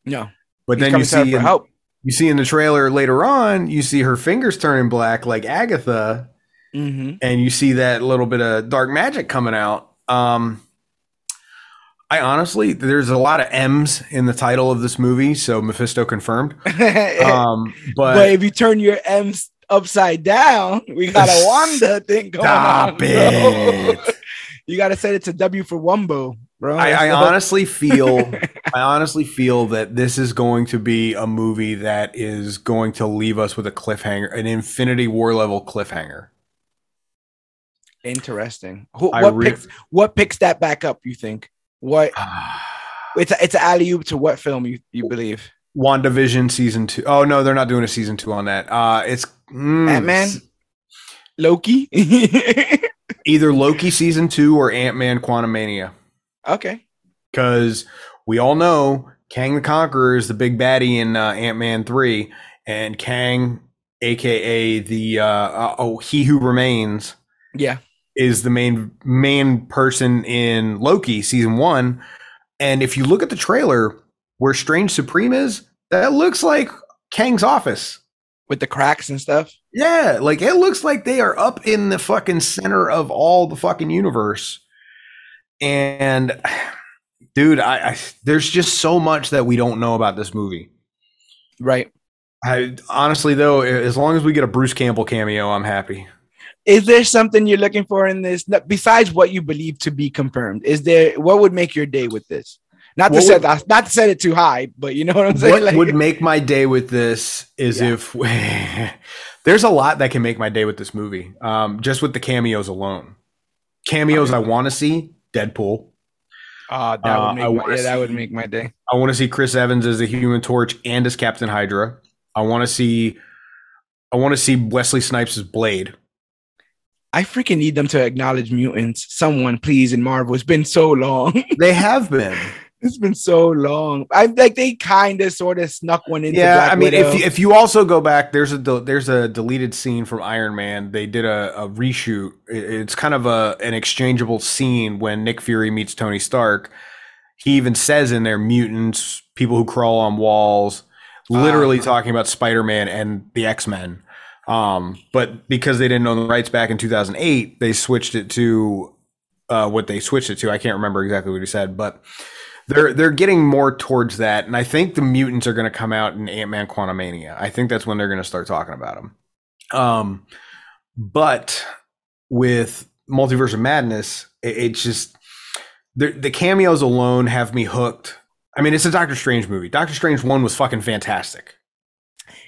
No, But He's then you coming to her see in, help. you see in the trailer later on you see her fingers turning black like Agatha, hmm and you see that little bit of dark magic coming out. Um, I honestly, there's a lot of M's in the title of this movie, so Mephisto confirmed. Um, but, but, if you turn your M's upside down, we got a Wanda thing going stop on. it. You got to set it to W for Wumbo, bro. I, I honestly feel, I honestly feel that this is going to be a movie that is going to leave us with a cliffhanger, an Infinity War level cliffhanger. Interesting. Who, what re- picks what picks that back up? You think what? It's a, it's an alley oop to what film you you believe? WandaVision season two. Oh no, they're not doing a season two on that. Uh, it's mm, Ant Man, Loki. either Loki season two or Ant Man Quantumania. okay. Because we all know Kang the Conqueror is the big baddie in uh, Ant Man 3, and Kang, aka the uh, uh, oh, He Who Remains, Yeah. Is the main main person in Loki season one. And if you look at the trailer where Strange Supreme is, that looks like Kang's office. With the cracks and stuff. Yeah, like it looks like they are up in the fucking center of all the fucking universe. And dude, I, I there's just so much that we don't know about this movie. Right. I honestly though, as long as we get a Bruce Campbell cameo, I'm happy. Is there something you're looking for in this besides what you believe to be confirmed? Is there what would make your day with this? Not to What set would- that, not to set it too high, but you know what I'm saying. What Like- would make my day with this is Yeah. if there's a lot that can make my day with this movie. Um, just with the cameos alone. Cameos I want to see, Deadpool. Ah, that Uh, would make I my, yeah, that would make my day. I want to see Chris Evans as the Human Torch and as Captain Hydra. I want to see I want to see Wesley Snipes as Blade. I freaking need them to acknowledge mutants. Someone, please, in Marvel. It's been so long. They have been. it's been so long. I like they kind of sort of snuck one into. yeah, Black I mean, Widow. if you, if you also go back, there's a del- there's a deleted scene from Iron Man. They did a, a reshoot. It's kind of a an exchangeable scene when Nick Fury meets Tony Stark. He even says in there mutants, people who crawl on walls, literally Ah. talking about Spider Man and the X Men. Um, but because they didn't own the rights back in 2008, they switched it to uh, what they switched it to. I can't remember exactly what he said, but they're they're getting more towards that, and I think the mutants are going to come out in Ant Man Quantumania. I think that's when they're going to start talking about them. Um, but with Multiverse of Madness, it, it's just the the cameos alone have me hooked. I mean, it's a Doctor Strange movie. Doctor Strange one was fucking fantastic.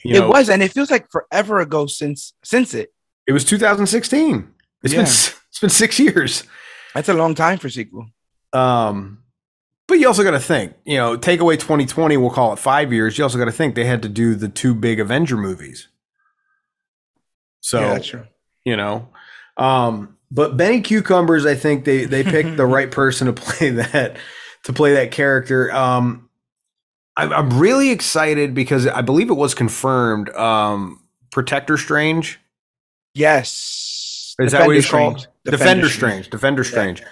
You it was, and it feels like forever ago since since it. It was 2016. It's Yeah. been it's been six years. That's a long time for sequel. Um, but you also got to think, you know, take away 2020, we'll call it five years. You also got to think they had to do the two big Avenger movies. So, yeah, you know, um, but Benny Cucumbers, I think they they picked the right person to play that to play that character. Um, I'm, I'm really excited because I believe it was confirmed. Um, Protector Strange Yes. is that what he's Defender called? Strange. Defender, Strange. Defender Strange.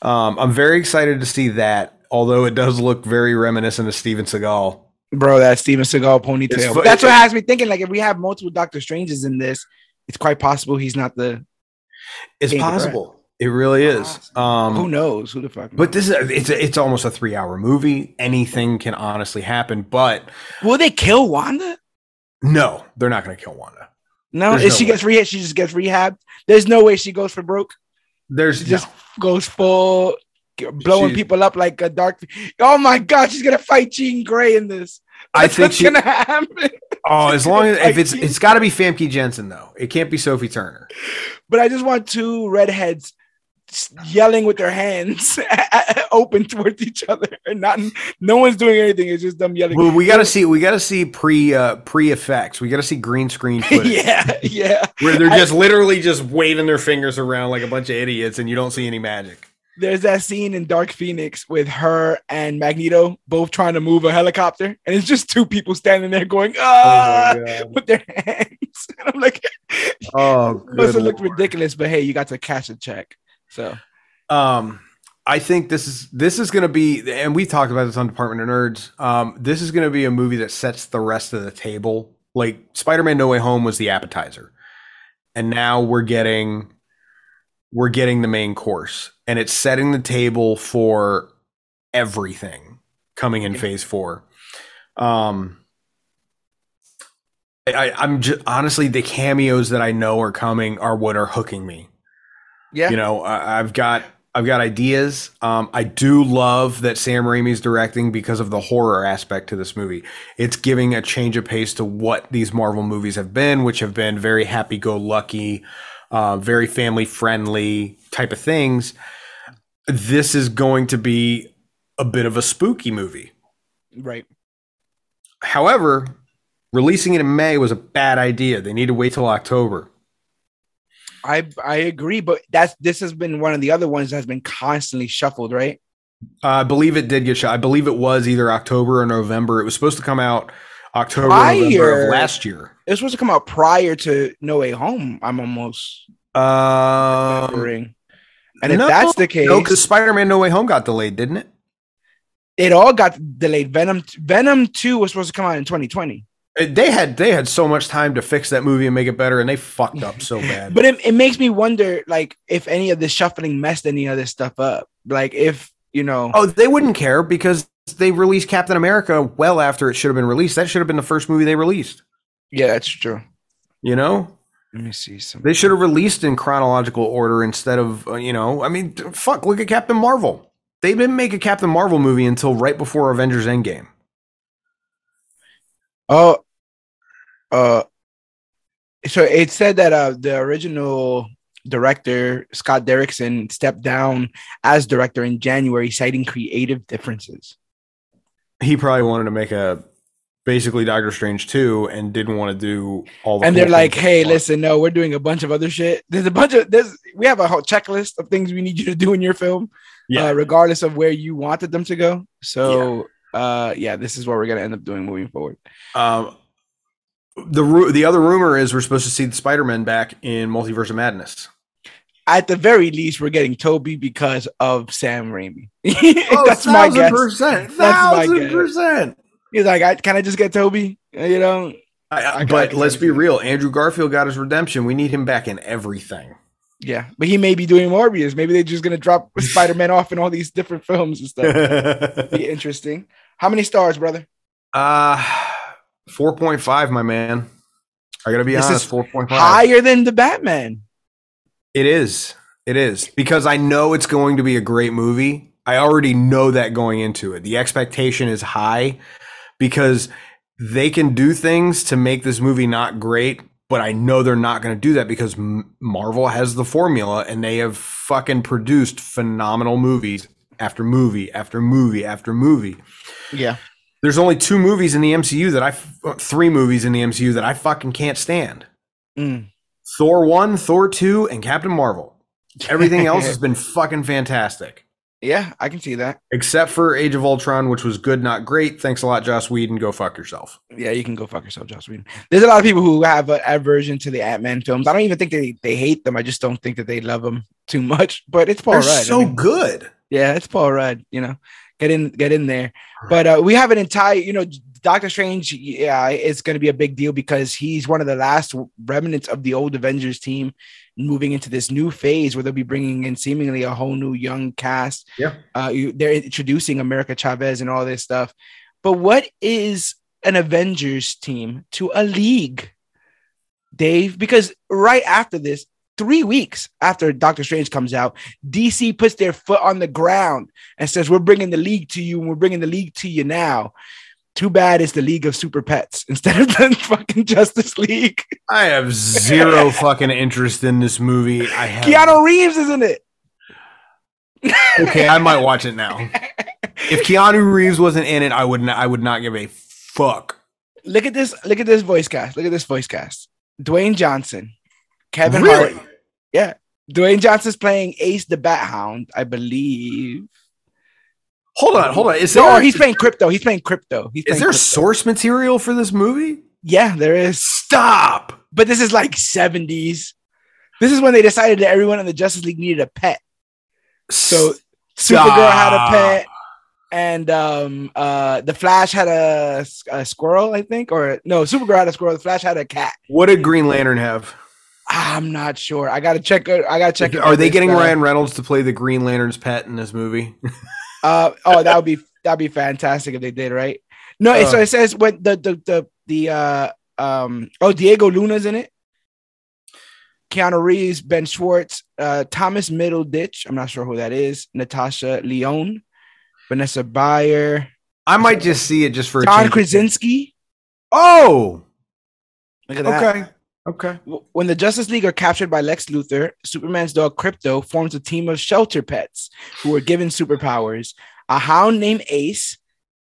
Um, I'm very excited to see that, although it does look very reminiscent of Steven Seagal. Bro, that Steven Seagal ponytail. fu- that's what has me thinking. Like, if we have multiple Doctor Stranges in this, it's quite possible he's not the. It's possible. It really is. Who Um, knows? Who the fuck? but this is it's it's almost a three hour movie. Anything can honestly happen. But will they kill Wanda? no, they're not going to kill Wanda. No, There's if no she way. gets rehab, she just gets rehabbed. There's no way she goes for broke. There's She just no. goes full, blowing She's- people up like a dark. Oh my god, she's gonna fight Jean Grey in this. I think what's she. gonna happen. Oh, as long as if it's it's got to be Famke Janssen though. It can't be Sophie Turner. But I just want two redheads yelling with their hands open towards each other, and not no one's doing anything. It's just them yelling. Well, we got to see we got to see pre uh, pre effects. We got to see green screen footage yeah, yeah. where they're I- just literally just waving their fingers around like a bunch of idiots, and you don't see any magic. There's that scene in Dark Phoenix with her and Magneto both trying to move a helicopter, and it's just two people standing there going ah with their hands. And I'm like, Oh, must good have looked ridiculous, but hey, you got to cash a check. So Um, I think this is this is going to be, and we talked about this on Department of Nerds. Um, this is going to be a movie that sets the rest of the table. Like Spider-Man: No Way Home was the appetizer, and now we're getting we're getting the main course, and it's setting the table for everything coming in Phase Four. Um. I, I'm just honestly the cameos that I know are coming are what are hooking me yeah, you know I, i've got i've got ideas. Um, i do love that sam raimi's directing because of the horror aspect to this movie. It's giving a change of pace to what these marvel movies have been which have been very happy-go-lucky uh, very family friendly type of things. This is going to be a bit of a spooky movie. Right. however releasing it in may was a bad idea. They need to wait till october I I agree, but that's this has been one of the other ones that's been constantly shuffled, right? Uh, I believe it did get shot. I believe it was either October or November. It was supposed to come out October, Prior. of last year. It was supposed to come out prior to No Way Home. I'm almost Um, remembering. And if no, that's the case, no, because Spider-Man: No Way Home got delayed, didn't it? it all got delayed. Venom Venom 2 was supposed to come out in 2020. It- They had they had so much time to fix that movie and make it better, and they fucked up so bad. But it, it makes me wonder like if any of the shuffling messed any of this stuff up. Like if, you know, oh, they wouldn't care because they released Captain America well after it should have been released. That should have been the first movie they released. yeah, that's true. You know, Let me see some. they should have released in chronological order instead of uh, you know. I mean, fuck. Look at Captain Marvel. They didn't make a Captain Marvel movie until right before Avengers Endgame. Oh, uh, so it said that uh the original director Scott Derrickson stepped down as director in January, citing creative differences. he probably wanted to make a basically Doctor Strange 2 and didn't want to do all the and cool they're like, "Hey, he listen, no, we're doing a bunch of other shit. There's a bunch of there's we have a whole checklist of things we need you to do in your film, Yeah. uh, regardless of where you wanted them to go. So, uh, yeah, this is what we're gonna end up doing moving forward. Um, the ru- the other rumor is we're supposed to see the Spider-Man back in Multiverse of Madness. At the very least, we're getting Tobey because of Sam Raimi. Oh, That's my guess. percent. That's my Thousand guess. percent. He's like, I, "Can I just get Tobey?" Uh, You know, I, I- but let's be real. Andrew Garfield got his redemption. We need him back in everything. yeah. But he may be doing Morbius. Maybe they're just gonna drop Spider Man off in all these different films and stuff. be interesting. How many stars, brother? uh, four point five, my man. I gotta be This honest. Four point five. Higher than the Batman. It is. It is because I know it's going to be a great movie. I already know that going into it. The expectation is high because they can do things to make this movie not great, but I know they're not going to do that because Marvel has the formula and they have fucking produced phenomenal movies after movie after movie after movie. Yeah. There's only two movies in the MCU that I f- three movies in the MCU that I fucking can't stand. Mm. Thor 1, Thor 2, and Captain Marvel. Everything else has been fucking fantastic. yeah, I can see that. Except for Age of Ultron, which was good, not great. Thanks a lot, Joss Whedon. Go fuck yourself. Yeah, you can go fuck yourself, Joss Whedon. There's a lot of people who have an aversion to the Ant Man films. I don't even think they, they hate them. I just don't think that they love them too much. But it's Paul They're Rudd. I so mean, good. yeah, it's Paul Rudd. You know, get in, get in there. But uh, we have an entire, you know, Doctor Strange. Yeah, it's going to be a big deal because he's one of the last remnants of the old Avengers team, moving into this new phase where they'll be bringing in seemingly a whole new young cast. Yeah. uh, you, they're introducing America Chavez and all this stuff. But what is an Avengers team to a league, Dave? Because right after this, three weeks after Doctor Strange comes out, DC puts their foot on the ground and says, "We're bringing the league to you, and we're bringing the league to you now." Too bad it's the League of Super Pets instead of the fucking Justice League. I have zero fucking interest in this movie. I have Keanu Reeves is in it. Okay, I might watch it now. If Keanu Reeves wasn't in it, I would not I would not give a fuck. Look at this. Look at this voice cast. Look at this voice cast. Dwayne Johnson, Kevin Really? Hart. Yeah, Dwayne Johnson's playing Ace the Bat Hound, I believe. Hold on, hold on. Is No, there he's playing Krypto. He's playing Krypto. He's is playing there Krypto. source material for this movie? Yeah, there is. Stop. But this is like 70s. This is when they decided that everyone in the Justice League needed a pet. So Supergirl had a pet, and um, uh, the Flash had a, a squirrel, I think, or no, Supergirl had a squirrel. The Flash had a cat. What did Green Lantern have? I'm not sure. I gotta check. I gotta check. Are they getting uh, Ryan Reynolds to play the Green Lantern's pet in this movie? Uh, oh, that would be that'd be fantastic if they did, right? No, Uh. so it says what the the the the uh um oh Diego Luna's in it. Keanu Reeves, Ben Schwartz, uh, Thomas Middleditch. I'm not sure who that is. Natasha Lyonne, Vanessa Bayer, I might just see it just for a John. Krasinski. Oh, Look at that. okay, okay. When the Justice League are captured by Lex Luthor, Superman's dog Krypto forms a team of shelter pets who are given superpowers. A hound named Ace,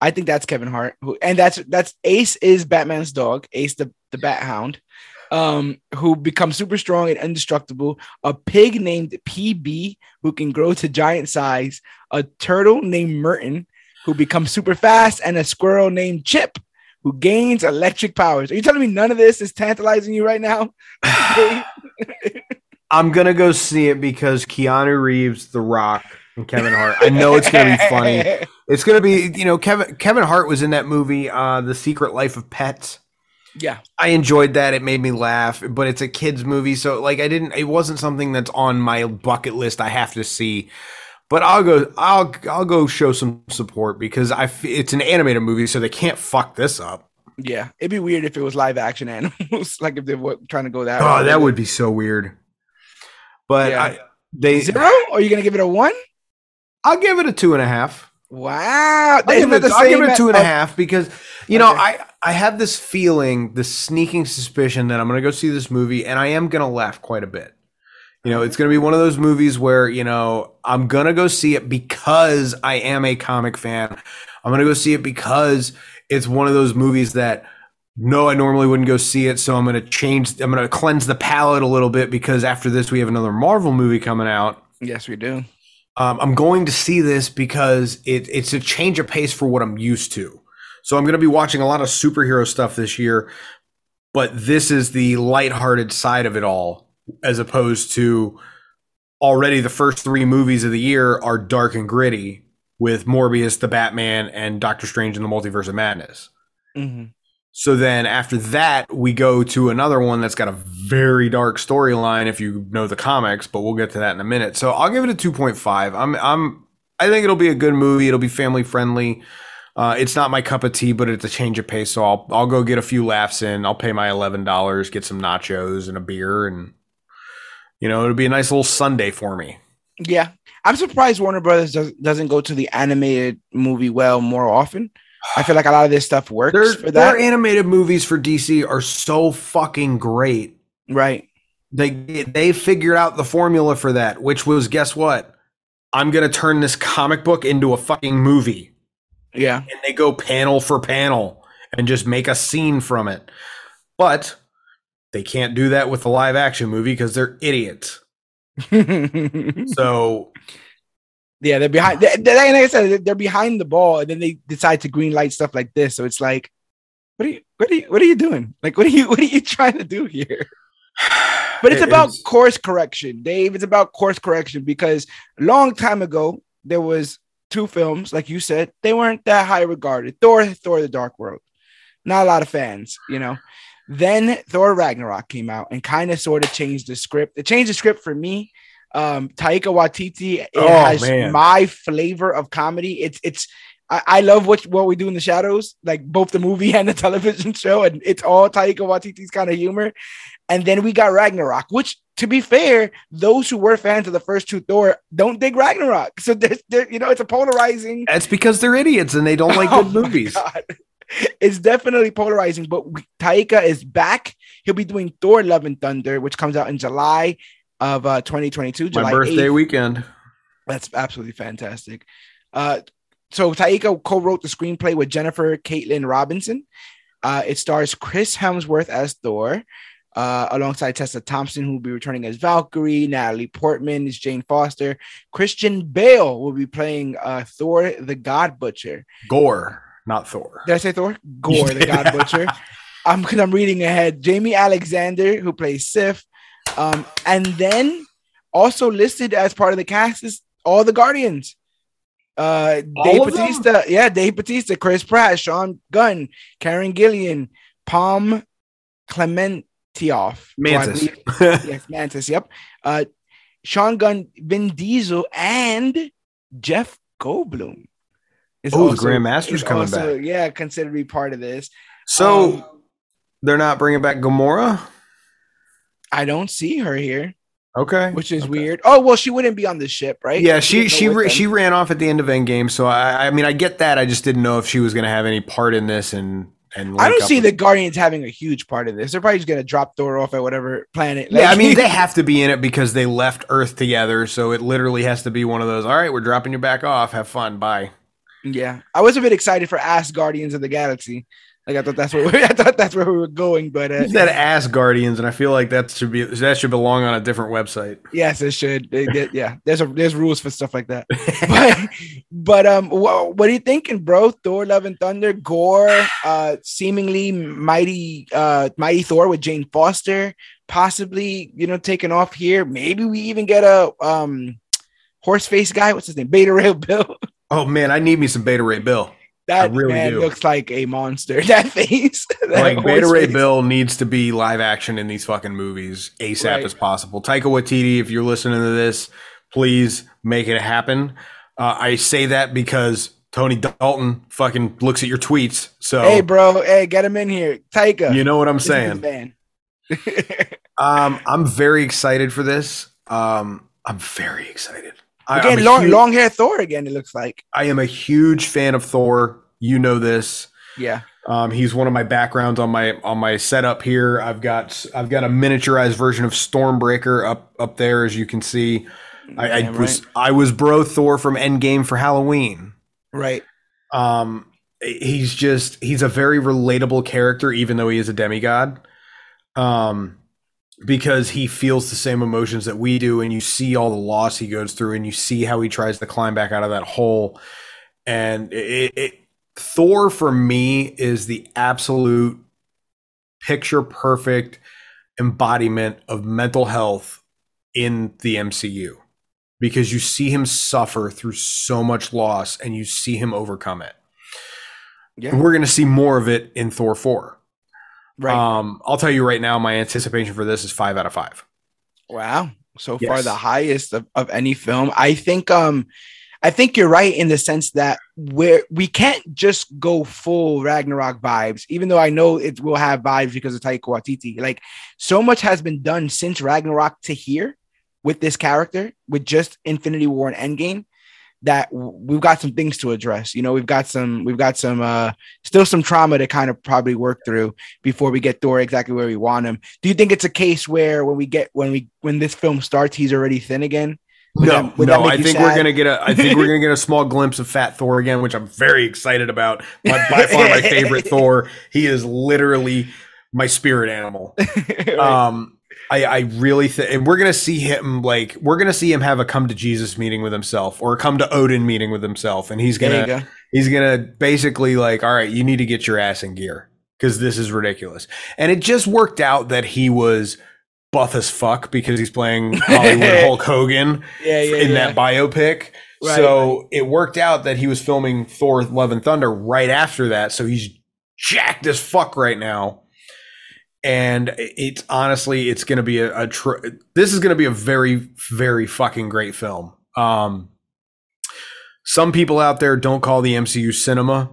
I think that's Kevin Hart, who and that's that's Ace is Batman's dog, Ace the, the Bat Hound, um, who becomes super strong and indestructible. A pig named PB who can grow to giant size. A turtle named Merton who becomes super fast, and a squirrel named Chip who gains electric powers. Are you telling me none of this is tantalizing you right now? I'm gonna go see it because Keanu Reeves, The Rock, and Kevin Hart. I know it's gonna be funny. It's gonna be, you know, Kevin Kevin Hart was in that movie, uh, The Secret Life of Pets. Yeah. I enjoyed that. It made me laugh, but it's a kids movie, so like I didn't. It wasn't something that's on my bucket list. I have to see, but I'll go. I'll I'll go show some support because I. f- It's an animated movie, so they can't fuck this up. Yeah. It'd be weird if it was live action animals, like if they were trying to go that Oh, route. that would be so weird. But Yeah. I, they. zero? Are you gonna give it a one? I'll give it a two and a half. Wow. I'll, give it, the I'll give it two and a as- oh. half because you know Okay. I I have this feeling, this sneaking suspicion that I'm going to go see this movie and I am going to laugh quite a bit. You know, it's going to be one of those movies where you know I'm going to go see it because I am a comic fan. I'm going to go see it because it's one of those movies that no, I normally wouldn't go see it, so I'm going to change. I'm going to cleanse the palate a little bit because after this we have another Marvel movie coming out. Yes, we do. Um, I'm going to see this because it, it's a change of pace for what I'm used to. So I'm going to be watching a lot of superhero stuff this year, but this is the lighthearted side of it all, as opposed to already the first three movies of the year are dark and gritty with Morbius, the Batman, and Doctor Strange in the Multiverse of Madness. Mhm. So then after that, we go to another one that's got a very dark storyline if you know the comics, but we'll get to that in a minute. So I'll give it a 2.5. I'm I'm I think it'll be a good movie. It'll be family friendly. Uh, it's not my cup of tea, but it's a change of pace. So I'll I'll go get a few laughs in. I'll pay my eleven dollars, get some nachos and a beer, and you know it'll be a nice little Sunday for me. Yeah. I'm surprised Warner Brothers does, doesn't go to the animated movie well more often. I feel like a lot of this stuff works Their for their animated movies for DC are so fucking great. right. they they figured out the formula for that, which was guess what? I'm gonna turn this comic book into a fucking movie, Yeah. and they go panel for panel and just make a scene from it. But they can't do that with the live action movie because they're idiots. So yeah, they're behind. They, they, like I said, they're behind the ball, and then they decide to green light stuff like this. So it's like, what are you, what are you, what are you doing? Like, what are you, what are you trying to do here? But it's about course correction, Dave. It's about course correction because a long time ago there was two films, like you said, they weren't that high regarded. Thor, Thor: The Dark World, not a lot of fans, you know. Then Thor Ragnarok came out and kind of sort of changed the script. It changed the script for me. Um, Taika Waititi it Oh, has man. my flavor of comedy. It's it's I, I love what what we do in the shadows, like both the movie and the television show, and it's all Taika Waititi's kind of humor. And then we got Ragnarok, which, to be fair, those who were fans of the first two Thor don't dig Ragnarok. So there's, there, you know, it's a polarizing. That's because they're idiots and they don't like Oh good movies. God. it's definitely polarizing. But Taika is back. He'll be doing Thor: Love and Thunder, which comes out in July of uh, 2022. July My birthday 8th. weekend. That's absolutely fantastic. Uh, so Taika co-wrote the screenplay with Jennifer Kaytin Robinson. Uh, it stars Chris Hemsworth as Thor, uh, alongside Tessa Thompson, who will be returning as Valkyrie. Natalie Portman is Jane Foster. Christian Bale will be playing uh, Thor, the God Butcher. Gore, not Thor. Did I say Thor? Gore, the God Butcher. I'm because I'm reading ahead. Jaimie Alexander, who plays Sif, um, and then also listed as part of the cast is all the Guardians. Uh, All Dave of them? Batista, yeah, Dave Batista, Chris Pratt, Sean Gunn, Karen Gillan, Pom Klementieff, who I Mantis. believe- yes, Mantis, yep. Uh, Sean Gunn, Vin Diesel, and Jeff Goldblum. Is Oh, the Grandmaster's coming also, back. Yeah, considered to be part of this. so Um, they're not bringing back Gamora. I don't see her here, Okay, which is Okay. weird. Oh well, she wouldn't be on the ship, right? Yeah, she she them. she ran off at the end of Endgame. So I I mean I get that. I just didn't know if she was going to have any part in this and and. I don't see the Guardians having a huge part of this. They're probably just gonna drop Thor off at whatever planet. Yeah, I mean they have to be in it because they left Earth together. So it literally has to be one of those. All right, we're dropping you back off. Have fun. Bye. Yeah, I was a bit excited for Ass Guardians of the Galaxy. Like I thought that's where we, I thought that's where we were going, but uh, You said ass guardians, and I feel like that should be that should belong on a different website. yes, it should. They- they- yeah, there's a there's rules for stuff like that. but but um wha- what are you thinking bro thor love and thunder gore uh seemingly mighty uh mighty thor with jane foster possibly you know taking off here maybe we even get a um horse face guy what's his name Beta Ray Bill oh man, I need me some Beta Ray Bill. that really man do. looks like a monster that face that like Beta Ray face. Bill needs to be live action in these fucking movies ASAP Right. as possible. Taika Waititi, if you're listening to this, please make it happen. Uh, I say that because Tony Dalton fucking looks at your tweets, so hey bro hey get him in here taika you know what I'm This is his saying. man. Um, I'm very excited for this. Um, I'm very excited. I, again long, huge- long hair thor again it looks like I am a huge fan of Thor. You know this. yeah Um, he's one of my backgrounds on my on my setup here. I've got I've got a miniaturized version of Stormbreaker up up there, as you can see. I, I Damn was right. I was bro Thor from Endgame for Halloween. right Um, he's just he's a very relatable character, even though he is a demigod. Um, because he feels the same emotions that we do, and you see all the loss he goes through, and you see how he tries to climb back out of that hole. And it, it Thor for me is the absolute picture perfect embodiment of mental health in the MCU because you see him suffer through so much loss and you see him overcome it. yeah And we're going to see more of it in Thor 4. Right Um, I'll tell you right now, my anticipation for this is five out of five. Wow. So Yes. far the highest of, of any film. I think um I think you're right in the sense that we're we can't just go full Ragnarok vibes, even though I know it will have vibes because of Taika Waititi. Like so much has been done since Ragnarok to here with this character, with just Infinity War and Endgame, that we've got some things to address. You know, we've got some we've got some uh still some trauma to kind of probably work through before we get Thor exactly where we want him. Do you think it's a case where when we get when we when this film starts, he's already thin again? Would no, that- no, I think we're gonna get a. I think we're gonna get a small glimpse of Fat Thor again, which I'm very excited about. My, by far my favorite Thor. He is literally my spirit animal. Right. Um, I, I really think, and we're gonna see him like we're gonna see him have a come to Jesus meeting with himself, or a come to Odin meeting with himself, and he's gonna go. he's gonna basically like, all right, you need to get your ass in gear because this is ridiculous. And it just worked out that he was buff as fuck because he's playing Hollywood Hulk Hogan Yeah, yeah, in yeah. that biopic. Right, so it worked out that he was filming Thor: Love and Thunder right after that. So he's jacked as fuck right now. And it's honestly, it's going to be a, a tr- this is going to be a very, very fucking great film. Um, some people out there don't call the MCU cinema.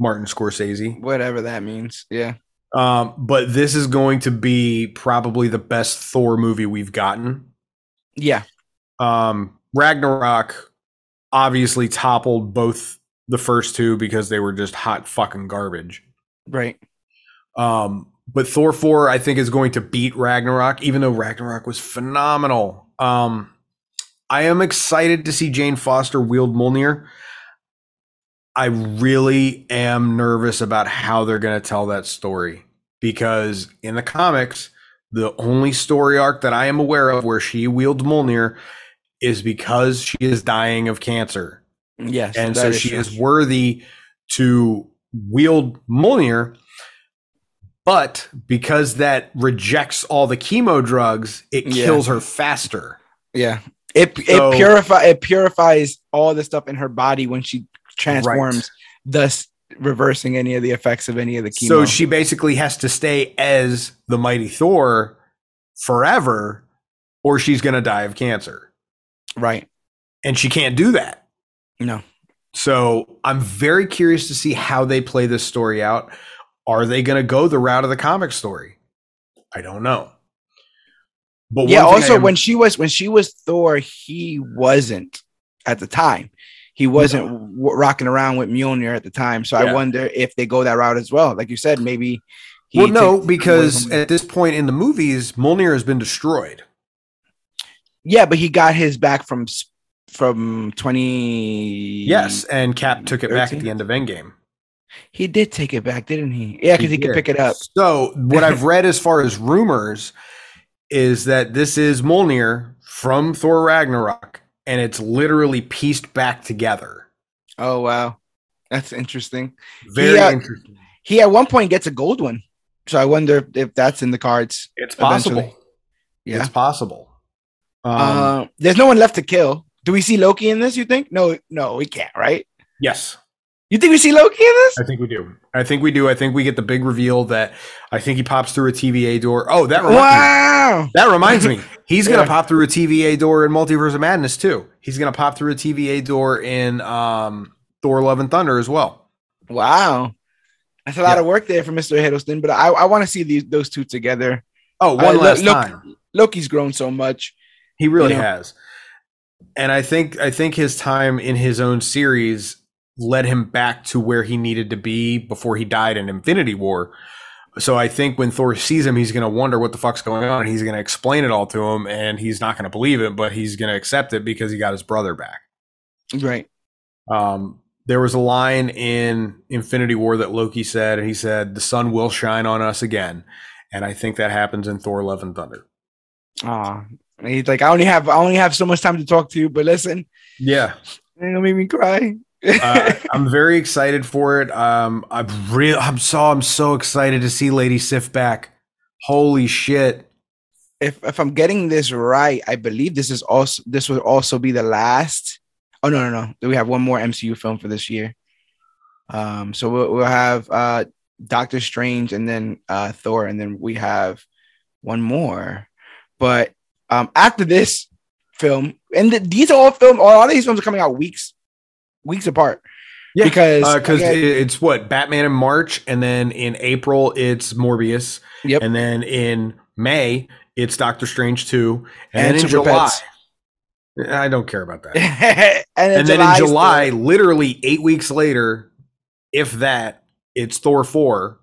Martin Scorsese, Whatever that means. Yeah. um, but this is going to be probably the best Thor movie we've gotten. Yeah. Um, Ragnarok obviously toppled both the first two because they were just hot fucking garbage. Right. Um, but Thor 4, I think, is going to beat Ragnarok, even though Ragnarok was phenomenal. Um, I am excited to see Jane Foster wield Mjolnir. I really am nervous about how they're going to tell that story because in the comics, the only story arc that I am aware of where she wields Mjolnir is because she is dying of cancer. Yes. And so is she true. is worthy to wield Mjolnir. But because that rejects all the chemo drugs, it Yeah. kills her faster. Yeah. It So- it purify it purifies all the stuff in her body when she transforms, thus reversing any of the effects of any of the chemo. So she basically has to stay as the mighty Thor forever, or she's going to die of cancer. right. And she can't do that. No. So I'm very curious to see how they play this story out. Are they going to go the route of the comic story? I don't know. But yeah. one thing I Also, am- when she was when she was Thor, he wasn't at the time. He wasn't w- rocking around with Mjolnir at the time. So Yeah. I wonder if they go that route as well. Like you said, maybe. he well, no, because at this point in the movies, Mjolnir has been destroyed. yeah, but he got his back from from twenty. Yes, and Cap took it back at the end of Endgame. He did take it back, didn't he? Yeah, because he, could pick it up. So what I've read as far as rumors is that this is Mjolnir from Thor Ragnarok, and it's literally pieced back together. Oh wow, that's interesting. Very Yeah. interesting. He at one point gets a gold one, so I wonder if that's in the cards. It's possible. Eventually. Yeah. It's possible. Um, uh, there's no one left to kill. Do we see Loki in this? You think? No, no, we can't. Right? yes, You think we see Loki in this? I think we do. I think we do. I think we get the big reveal that I think he pops through a TVA door. Oh, that reminds me. Wow. That reminds me. He's gonna pop through a TVA door in Multiverse of Madness too. He's gonna pop through a TVA door in um, Thor: Love and Thunder as well. Wow. That's a lot Yeah. of work there for Mr. Hiddleston, but I, I want to see these those two together. Oh, one Uh, last look- time. Loki's grown so much. He really you know. has. And I think I think his time in his own series led him back to where he needed to be before he died in Infinity War. So I think when Thor sees him, he's going to wonder what the fuck's going on. He's going to explain it all to him, and he's not going to believe it, but he's going to accept it because he got his brother back. Right. Um, there was a line in Infinity War that Loki said, and he said, "The sun will shine on us again," and I think that happens in Thor: Love and Thunder. Ah, he's like, I only have I only have so much time to talk to you, but listen, Yeah, gonna make me cry. Uh, I'm very excited for it. Um, I'm real. I'm so I'm so excited to see Lady Sif back. Holy shit! if if I'm getting this right, I believe this is also this will also be the last. Oh no no no! We have one more MCU film for this year. Um, so we'll, we'll have uh Doctor Strange and then uh Thor, and then we have one more. But um, after this film, and th- these are all film, all of these films are coming out weeks weeks apart. Yeah, because uh, because again- it's what Batman in March, and then in April it's Morbius, Yep. and then in May it's Doctor Strange two, and, And then in July. Pets. I don't care about that. and, and then in July, the- literally eight weeks later, if that, it's Thor four.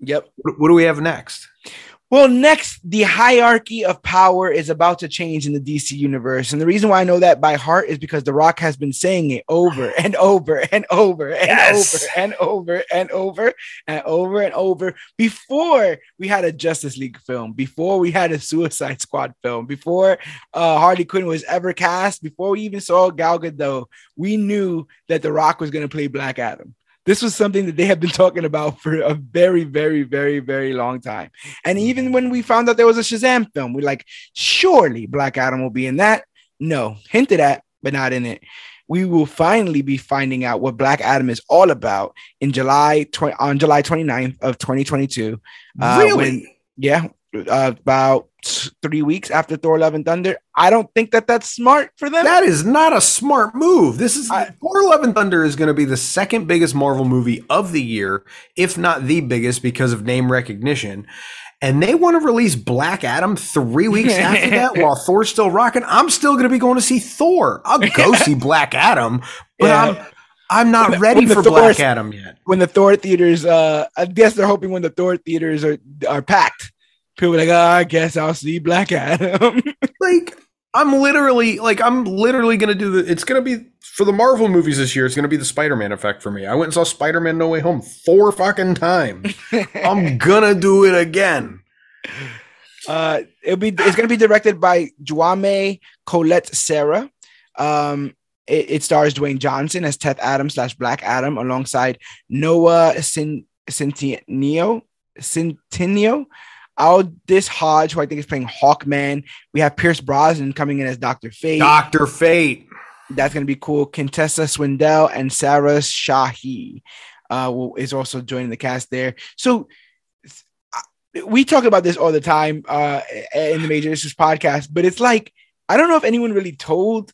yep. What, what do we have next? Well, next, the hierarchy of power is about to change in the DC universe. And the reason why I know that by heart is because The Rock has been saying it over and over and over and Yes. over and over and over and over and over before we had a Justice League film, before we had a Suicide Squad film, before uh, Harley Quinn was ever cast, before we even saw Gal Gadot, we knew that The Rock was going to play Black Adam. This was something that they have been talking about for a very, very, very, very long time. And even when we found out there was a Shazam film, we're like, surely Black Adam will be in that. No, hinted at, but not in it. We will finally be finding out what Black Adam is all about in July 20, on July 29th of 2022. Uh, really? when- yeah, uh, about three weeks after Thor: Love and Thunder. I don't think that that's smart for them. that is not a smart move. This is I- Thor: Love and Thunder is going to be the second biggest Marvel movie of the year, if not the biggest, because of name recognition. And they want to release Black Adam three weeks after that while Thor's still rocking. I'm still going to be going to see Thor. I'll go see Black Adam, but Yeah. I'm I'm not When ready when for Thor's- Black Adam yet. when the Thor theaters, uh, I guess they're hoping when the Thor theaters are are packed, people like, oh, I guess I'll see Black Adam. Like, I'm literally like I'm literally gonna do the. It's gonna be for the Marvel movies this year. It's gonna be the Spider-Man effect for me. I went and saw Spider-Man No Way Home four fucking times. I'm gonna do it again. Uh, it'll be it's gonna be directed by Juame Colette Sarah. Um, it, it stars Dwayne Johnson as Teth Adam slash Black Adam alongside Noah Cin- Centineo Centineo. Aldis Hodge, who I think is playing Hawkman. We have Pierce Brosnan coming in as Doctor Fate. Doctor Fate. That's gonna be cool. Quintessa Swindell and Sarah Shahi uh, is also joining the cast there. So we talk about this all the time uh, in the Major Issues podcast, but it's like I don't know if anyone really told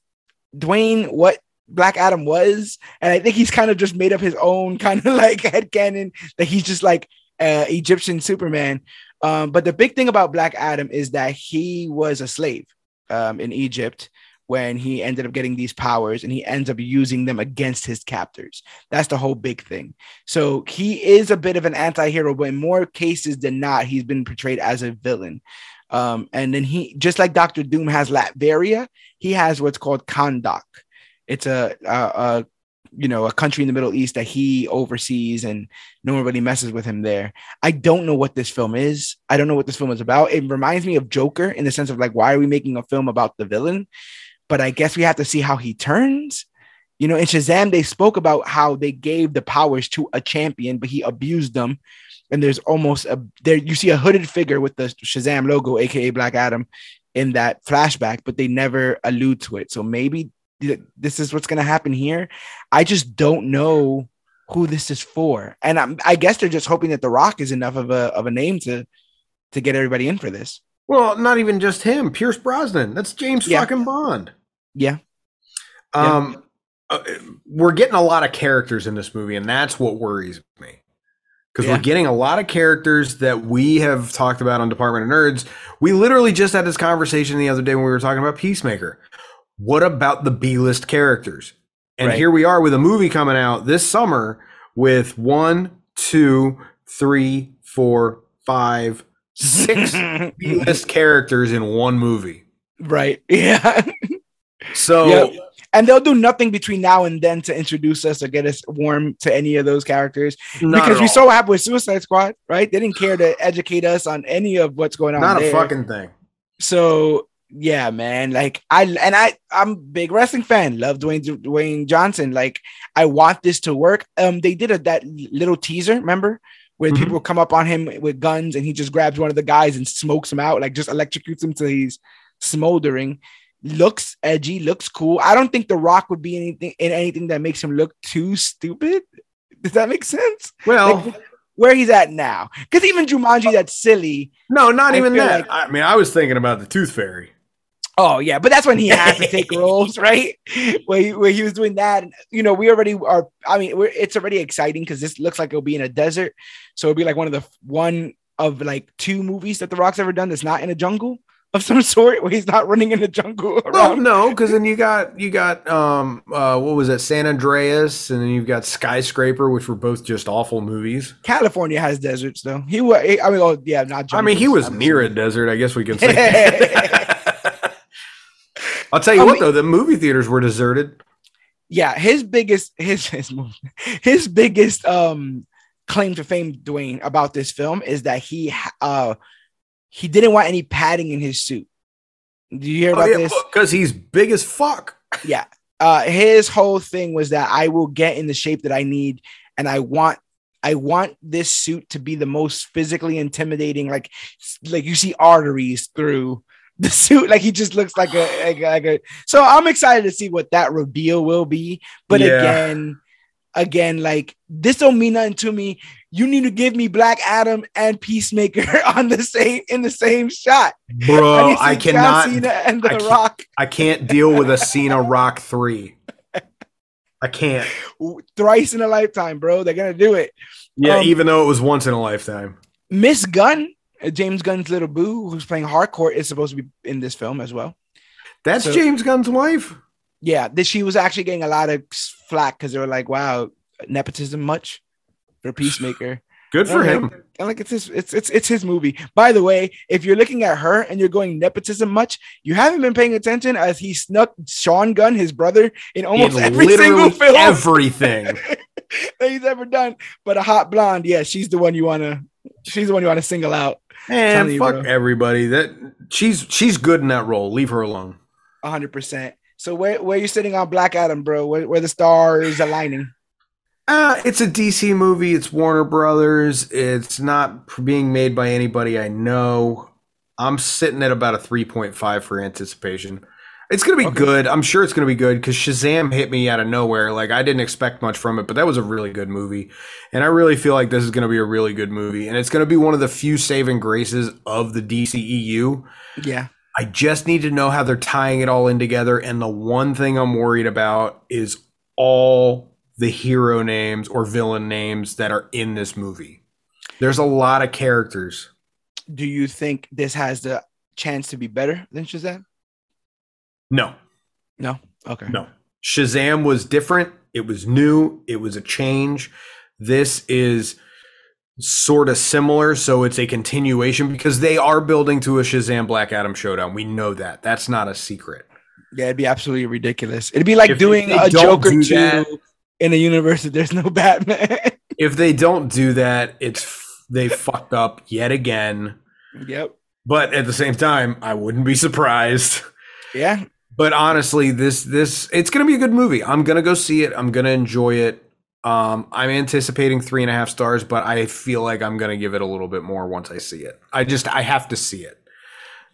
Dwayne what Black Adam was, and I think he's kind of just made up his own kind of like head headcanon that he's just like uh, Egyptian Superman. Um, but the big thing about Black Adam is that he was a slave um, in Egypt when he ended up getting these powers and he ends up using them against his captors. That's the whole big thing. So he is a bit of an anti-hero, but in more cases than not, he's been portrayed as a villain. Um, and then he, just like Doctor Doom has Latveria, he has what's called Kahndaq. It's a, a, a you know a country in the Middle East that he oversees, and nobody messes with him there. I don't know what this film is. I don't know what this film is about. It reminds me of Joker in the sense of like, why are we making a film about the villain? But I guess we have to see how he turns. You know, in Shazam, they spoke about how they gave the powers to a champion, but he abused them. And there's almost a there you see a hooded figure with the Shazam logo, aka Black Adam, in that flashback, but they never allude to it. So maybe this is what's going to happen here. I just don't know who this is for, and I'm, I guess they're just hoping that The Rock is enough of a of a name to to get everybody in for this. Well, not even just him. Pierce Brosnan. That's James Yeah. fucking Bond. Yeah, Um, uh, we're getting a lot of characters in this movie, and that's what worries me. Because Yeah. we're getting a lot of characters that we have talked about on Department of Nerds. We literally just had this conversation the other day when we were talking about Peacemaker. What about the B list characters? And Right. here we are with a movie coming out this summer with one, two, three, four, five, six B list characters in one movie. right. Yeah. So Yep. And they'll do nothing between now and then to introduce us or get us warm to any of those characters. not because we saw what happened with Suicide Squad, right? They didn't care to educate us on any of what's going on. not a fucking thing. So yeah, man. Like I and I, I'm big wrestling fan. Love Dwayne Dwayne Johnson. Like I want this to work. Um, they did a that little teaser, remember? Where Mhm. people come up on him with guns and he just grabs one of the guys and smokes him out, like just electrocutes him till he's smoldering. Looks edgy, looks cool. I don't think The Rock would be anything in anything that makes him look too stupid. Does that make sense? Well, Like, where he's at now. Because even Jumanji, that's silly. no, not I even that. like- I mean, I was thinking about the Tooth Fairy. Oh yeah, but that's when he had to take roles, right? Where he, where he was doing that, and you know, we already are. I mean, we're, it's already exciting because this looks like it'll be in a desert, so it'll be like one of the one of like two movies that The Rock's ever done that's not in a jungle of some sort, where he's not running in the jungle Well, no, because then you got you got um uh what was it, San Andreas, and then you've got Skyscraper, which were both just awful movies. California has deserts though. He was. I mean, oh yeah, not. I mean, he was near a desert, I guess we can say. I'll tell you I what, mean- though, the movie theaters were deserted. yeah, his biggest his his his biggest um claim to fame, Dwayne, about this film is that he uh he didn't want any padding in his suit. Do you hear about this? because he's big as fuck. Yeah. Uh his whole thing was that I will get in the shape that I need and I want I want this suit to be the most physically intimidating like like you see arteries through the suit like he just looks like a like, a- like a so I'm excited to see what that reveal will be but Yeah. again again like this don't mean nothing to me you need to give me Black Adam and Peacemaker on the same in the same shot Bro, I John cannot Cena and The I can't- Rock I can't deal with a Cena Rock 3. I can't. thrice in a lifetime, bro. They're gonna do it. Yeah, Um, even though it was once in a lifetime. Miss Gunn, Uh, James Gunn's little boo, who's playing Harcourt, is supposed to be in this film as well. That's so- James Gunn's wife. Yeah, that she was actually getting a lot of flack because they were like, "Wow, nepotism much for Peacemaker." Good for Okay. him. And like it's his, it's it's it's his movie. By the way, if you're looking at her and you're going nepotism much, you haven't been paying attention as he snuck Sean Gunn, his brother, in almost In every single film everything. that he's ever done. But a hot blonde, yeah, she's the one you wanna, she's the one you want to single out. Man, you, fuck bro. everybody. That she's she's good in that role. Leave her alone. hundred percent. So where where you sitting on Black Adam, bro? Where, where the stars aligning? Uh, it's a DC movie. It's Warner Brothers. It's not being made by anybody I know. I'm sitting at about a 3.5 for anticipation. It's going to be Okay. good. I'm sure it's going to be good because Shazam hit me out of nowhere. Like, I didn't expect much from it, but that was a really good movie. And I really feel like this is going to be a really good movie. And it's going to be one of the few saving graces of the DCEU. Yeah, I just need to know how they're tying it all in together. And the one thing I'm worried about is all the hero names or villain names that are in this movie. There's a lot of characters. do you think this has the chance to be better than Shazam? No, No. Okay. no. Shazam was different. It was new. It was a change. This is sort of similar. So it's a continuation because they are building to a Shazam Black Adam showdown. We know that. That's not a secret. Yeah, it'd be absolutely ridiculous. It'd be like If- doing a Joker do two that- in a universe that there's no Batman. if they don't do that, it's they fucked up yet again. yep. But at the same time, I wouldn't be surprised. Yeah. But honestly, this this it's gonna be a good movie. I'm gonna go see it. I'm gonna enjoy it. Um, I'm anticipating three and a half stars, but I feel like I'm gonna give it a little bit more once I see it. I just I have to see it.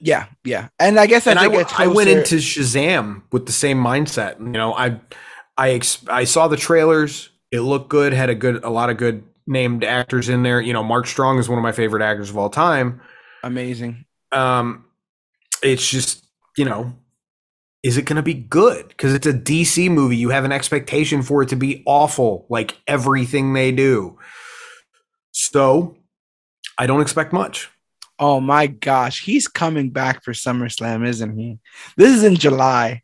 Yeah. Yeah. And I guess And I, it I went into Shazam with the same mindset. You know, I I ex- I saw the trailers. It looked good. Had a good a lot of good named actors in there. You know, Mark Strong is one of my favorite actors of all time. amazing. Um, it's just you know, is it going to be good? Because it's a DC movie. You have an expectation for it to be awful, like everything they do. So, I don't expect much. Oh my gosh, he's coming back for SummerSlam, isn't he? This is in July.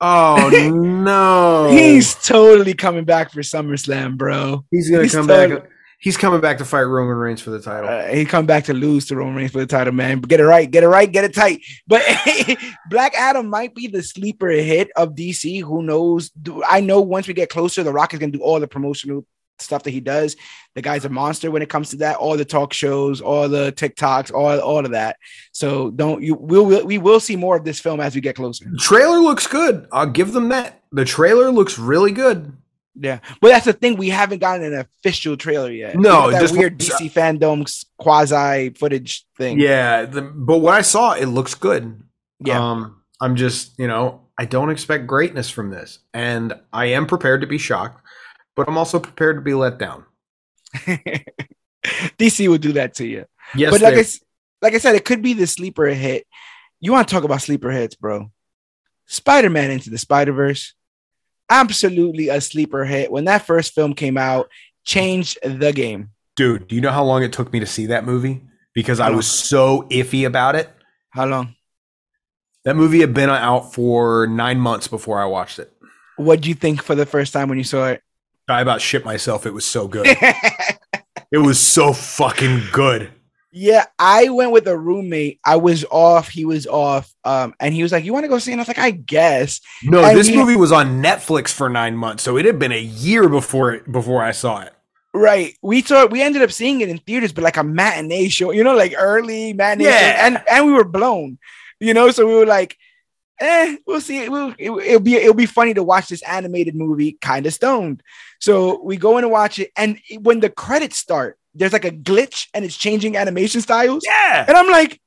Oh no, He's totally coming back for SummerSlam, bro. he's gonna come totally- back. He's coming back to fight Roman Reigns for the title. Uh, he come back to lose to Roman Reigns for the title, man. But get it right, get it right, get it tight. But Black Adam might be the sleeper hit of DC. Who knows? I know once we get closer, The Rock is gonna do all the promotional stuff that he does. The guy's a monster when it comes to that. All the talk shows, all the TikToks, all all of that. So don't you? We'll, we'll we will see more of this film as we get closer. The trailer looks good. I'll give them that. The trailer looks really good. Yeah, but that's the thing. We haven't gotten an official trailer yet. No, We got that just- weird DC fandoms quasi footage thing. Yeah, the, but what I saw, it looks good. yeah. Um, I'm just, you know, I don't expect greatness from this, and I am prepared to be shocked, but I'm also prepared to be let down. DC will do that to you. Yes, but like I, like I said, it could be the sleeper hit. You want to talk about sleeper hits, bro? Spider Man into the Spider Verse, absolutely a sleeper hit. When that first film came out, changed the game. dude. Do you know how long it took me to see that movie? Because How I long? was so iffy about it. How long? That movie had been out for nine months before I watched it. What do you think for the first time when you saw it? I about shit myself. It was so good. it was so fucking good. Yeah, I went with a roommate. I was off. He was off. Um, and he was like, "You want to go see?" it?" And I was like, "I guess." No, And this we- movie was on Netflix for nine months, so it had been a year before it, before I saw it. Right. We saw. We ended up seeing it in theaters, but like a matinee show. You know, like early matinee. show. Yeah. And and we were blown. You know, so we were like, "Eh, we'll see. It will. It, it'll be. It'll be funny to watch this animated movie, kind of stoned." So we go in and watch it, and when the credits start, there's like a glitch, and it's changing animation styles. Yeah, And I'm like,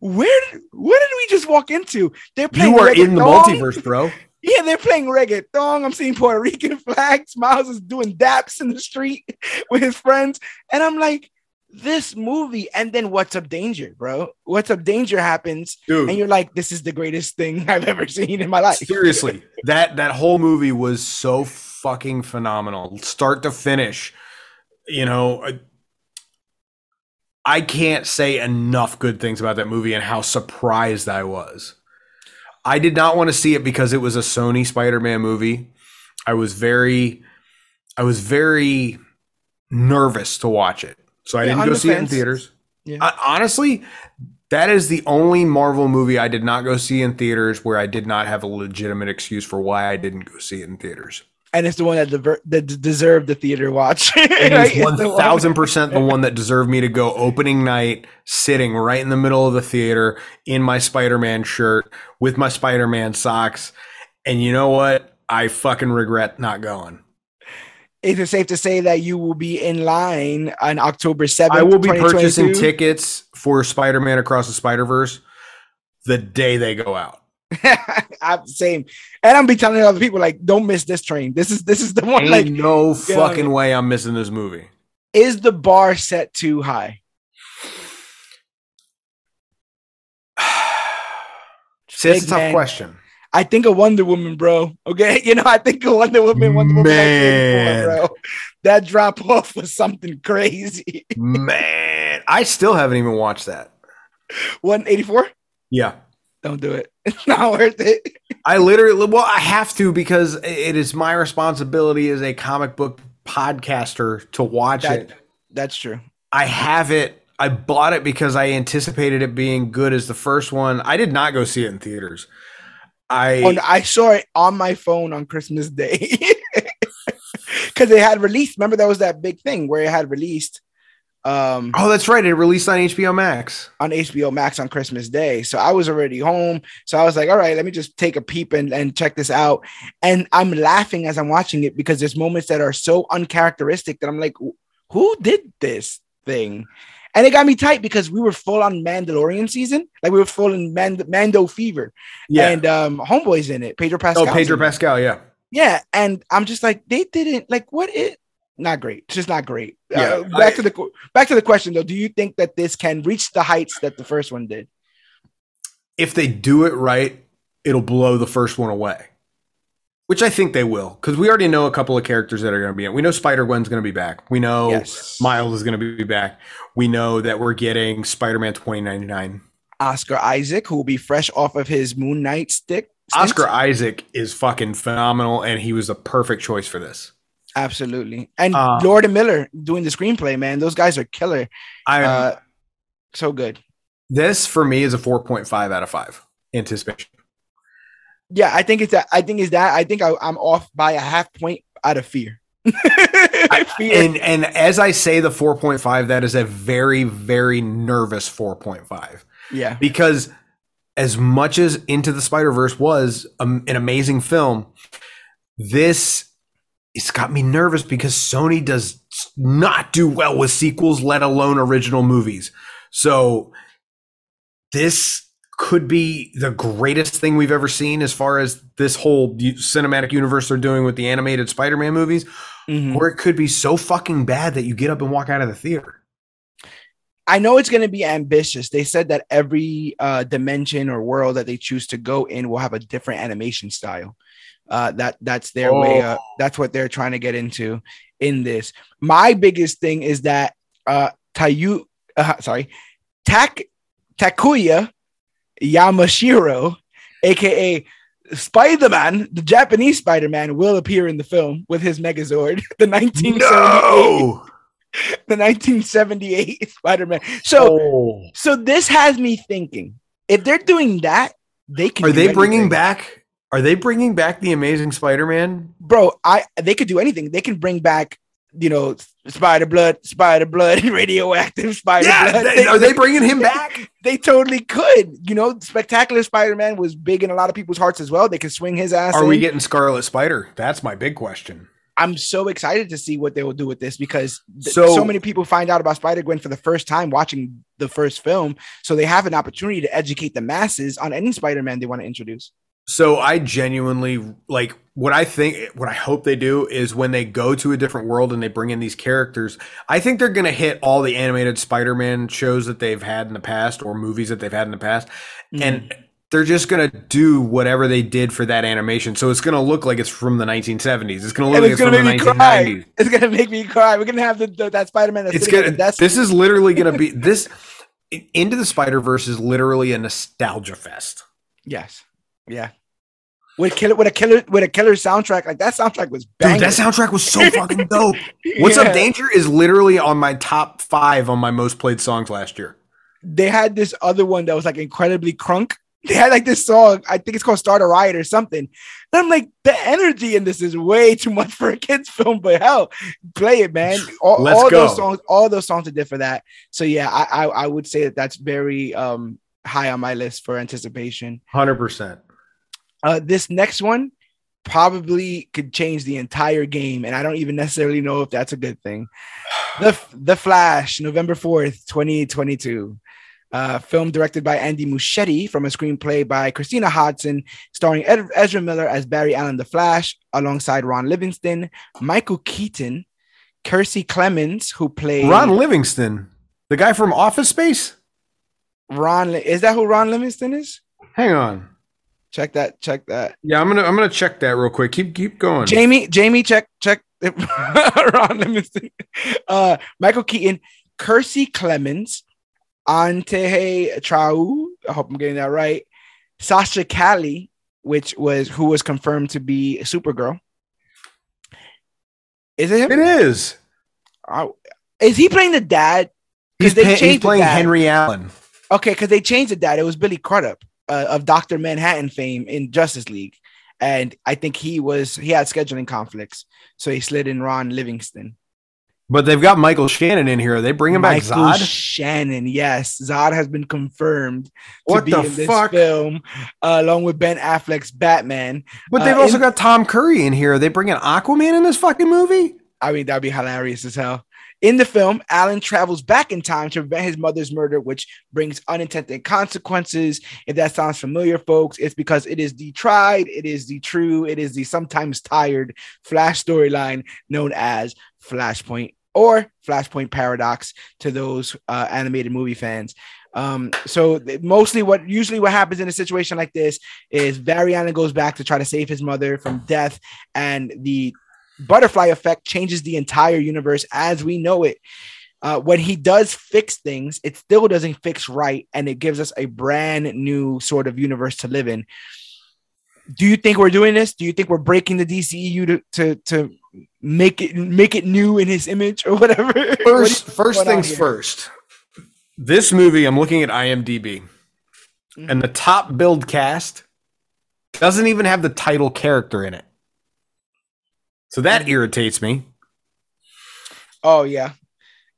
where did where did we just walk into? They're playing you are in the multiverse, bro. Yeah, they're playing reggaeton. I'm seeing Puerto Rican flags. Miles is doing daps in the street with his friends. And I'm like, this movie. And then What's Up Danger, bro? What's Up Danger happens. Dude, And you're like, this is the greatest thing I've ever seen in my life. seriously, that that whole movie was so fucking phenomenal, start to finish. You know, I- can't say enough good things about that movie and how surprised I was. I did not want to see it because it was a Sony Spider-Man movie. I was very I was very nervous to watch it. So I Yeah, didn't go see it in theaters. Yeah. I- honestly, that is the only Marvel movie I did not go see in theaters where I did not have a legitimate excuse for why I didn't go see it in theaters. And it's the one that, dever- that deserved the theater watch. It Like, is it's one thousand percent the one that deserved me to go opening night, sitting right in the middle of the theater in my Spider-Man shirt with my Spider-Man socks. And you know what? I fucking regret not going. Is it safe to say that you will be in line on October 7th? I will be purchasing tickets for Spider-Man Across the Spider-Verse the day they go out. I'm same, and I'm be telling other people like, don't miss this train. This is this is the one. Ain't Like, no fucking way I'm missing this movie. is the bar set too high? See, that's a tough man. question. I think a Wonder Woman, bro. Okay, you know, I think a Wonder Woman, Wonder Woman, Man. 1984, bro. That drop off was something crazy. Man, I still haven't even watched that. 184. Yeah. Don't do it. It's not worth it. I literally, well, I have to because it is my responsibility as a comic book podcaster to watch That, it. that's true. I have it. I bought it because I anticipated it being good as the first one. I did not go see it in theaters. I Oh, no, I saw it on my phone on Christmas Day because it had released. Remember, that was that big thing where it had released um, oh, that's right. It released on HBO Max. on HBO Max on Christmas Day. So I was already home. So I was like, all right, let me just take a peep and, and check this out. And I'm laughing as I'm watching it because there's moments that are so uncharacteristic that I'm like, who did this thing? And it got me tight because we were full on Mandalorian season. Like we were full in Mand- Mando fever. Yeah. And um Homeboy's in it. Pedro Pascal. oh, Pedro Pascal. Yeah. Yeah, and I'm just like, they didn't like what it. Not great. It's just not great. Yeah, uh, back I- to the back to the question though. Do you think that this can reach the heights that the first one did? If they do it right, it'll blow the first one away. Which I think they will, because we already know a couple of characters that are going to be in. We know Spider Gwen's going to be back. We know yes. Miles is going to be back. We know that we're getting Spider Man 2099. Oscar Isaac, who will be fresh off of his Moon Knight stick. stint. Oscar Isaac is fucking phenomenal, and he was the perfect choice for this. Absolutely, and Uh, Lord and Miller doing the screenplay. Man, those guys are killer. I Uh, so good. this for me is a 4.5 out of 5 anticipation. Yeah, I think it's that. I think it's that. I think I, I'm off by a half point out of fear. fear. And and as I say the 4.5, that is a very very nervous 4.5 yeah, because as much as Into the Spider Verse was um, an amazing film, this it's got me nervous because Sony does not do well with sequels, let alone original movies. So this could be the greatest thing we've ever seen as far as this whole cinematic universe they're doing with the animated Spider-Man movies, Mhm. or it could be so fucking bad that you get up and walk out of the theater. I know it's going to be ambitious. They said that every uh, dimension or world that they choose to go in will have a different animation style. Uh, that that's their way. Uh, that's what they're trying to get into in this. My biggest thing is that uh, Tayu, uh, sorry, Tak Takuya Yamashiro, aka Spider Man, the Japanese Spider Man, will appear in the film with his Megazord, the 1978 No! the 1978 Spider-Man. So Oh. so this has me thinking if they're doing that, they can Are they bringing back? Are they bringing back the Amazing Spider-Man? bro, I they could do anything. They can bring back, you know, spider blood, spider blood, radioactive spider Yeah, blood. they- are they bringing him back? They totally could. You know, Spectacular Spider-Man was big in a lot of people's hearts as well. They could swing his ass. Are we in. getting Scarlet Spider? That's my big question. I'm so excited to see what they will do with this because th- So- so, many people find out about Spider Gwen for the first time watching the first film, so they have an opportunity to educate the masses on any Spider Man they want to introduce. So I genuinely like what I think what I hope they do is when they go to a different world and they bring in these characters, I think they're going to hit all the animated Spider-Man shows that they've had in the past or movies that they've had in the past mm-hmm. and they're just going to do whatever they did for that animation. So it's going to look like it's from the 1970s. It's going to And look like it's it's from gonna the make me cry. It's gonna make me cry. We're gonna have the, the- that Spider Man that's It's going at the desk. to this is literally going to be this Into the Spider-Verse is literally a nostalgia fest. yes, Yeah. With killer with a killer with a killer soundtrack. Like that soundtrack was banging. Dude, that soundtrack was so fucking dope. What's Yeah. Up Danger is literally on my top five on my most played songs last year. They had this other one that was like incredibly crunk. They had like this song, I think it's called Start a Riot or something. And I'm like, the energy in this is way too much for a kid's film, but hell, play it, man. All, all those songs, all those songs are good for that. So yeah, I, I I would say that that's very um high on my list for anticipation. 100%. Uh, this next one probably could change the entire game, and I don't even necessarily know if that's a good thing. The The Flash, November fourth, twenty twenty two. Uh, film directed by Andy Muschietti from a screenplay by Christina Hodson, starring Ed- Ezra Miller as Barry Allen the Flash, alongside Ron Livingston, Michael Keaton, Kiersey Clemons, who played Ron Livingston, the guy from Office Space? Ron. Is that who Ron Livingston is? Hang on. Check that. Check that. Yeah, I'm gonna I'm gonna check that real quick. Keep keep going. Jamie, Jamie, check, check. Ron Livingston, uh, Michael Keaton, Kiersey Clemons, Antje Traue. I hope I'm getting that right. Sasha Calle, which was who was confirmed to be Supergirl. Is it him? It is. Is he playing the dad? He's, they pa- he's playing. Henry Allen. Okay, because they changed the dad. It was Billy Crudup uh, of Doctor Manhattan fame in Justice League, and I think he was he had scheduling conflicts, so he slid in Ron Livingston. But they've got Michael Shannon in here. Are they bringing back Michael Zod? Shannon, yes, Zod has been confirmed to What be the in this fuck? film, uh, along with Ben Affleck's Batman. But they've Uh, also in- got Tom Curry in here. Are they bringing Aquaman in this fucking movie? I mean, that'd be hilarious as hell. In the film, Allen travels back in time to prevent his mother's murder, which brings unintended consequences. If that sounds familiar, folks, it's because it is the tried, it is the true, it is the sometimes tired Flash storyline known as Flashpoint or Flashpoint Paradox to those uh, animated movie fans. Um, so mostly what usually what happens in a situation like this is Barry Allen goes back to try to save his mother from death, and the butterfly effect changes the entire universe as we know it. Uh, when he does fix things, it still doesn't fix right, and it gives us a brand new sort of universe to live in. Do you think we're doing this? Do you think we're breaking the DCEU to to, to make it make it new in his image or whatever? What First, think's first things first. This movie, I'm looking at IMDb, Mhm. and the top build cast doesn't even have the title character in it. So that irritates me. Oh yeah.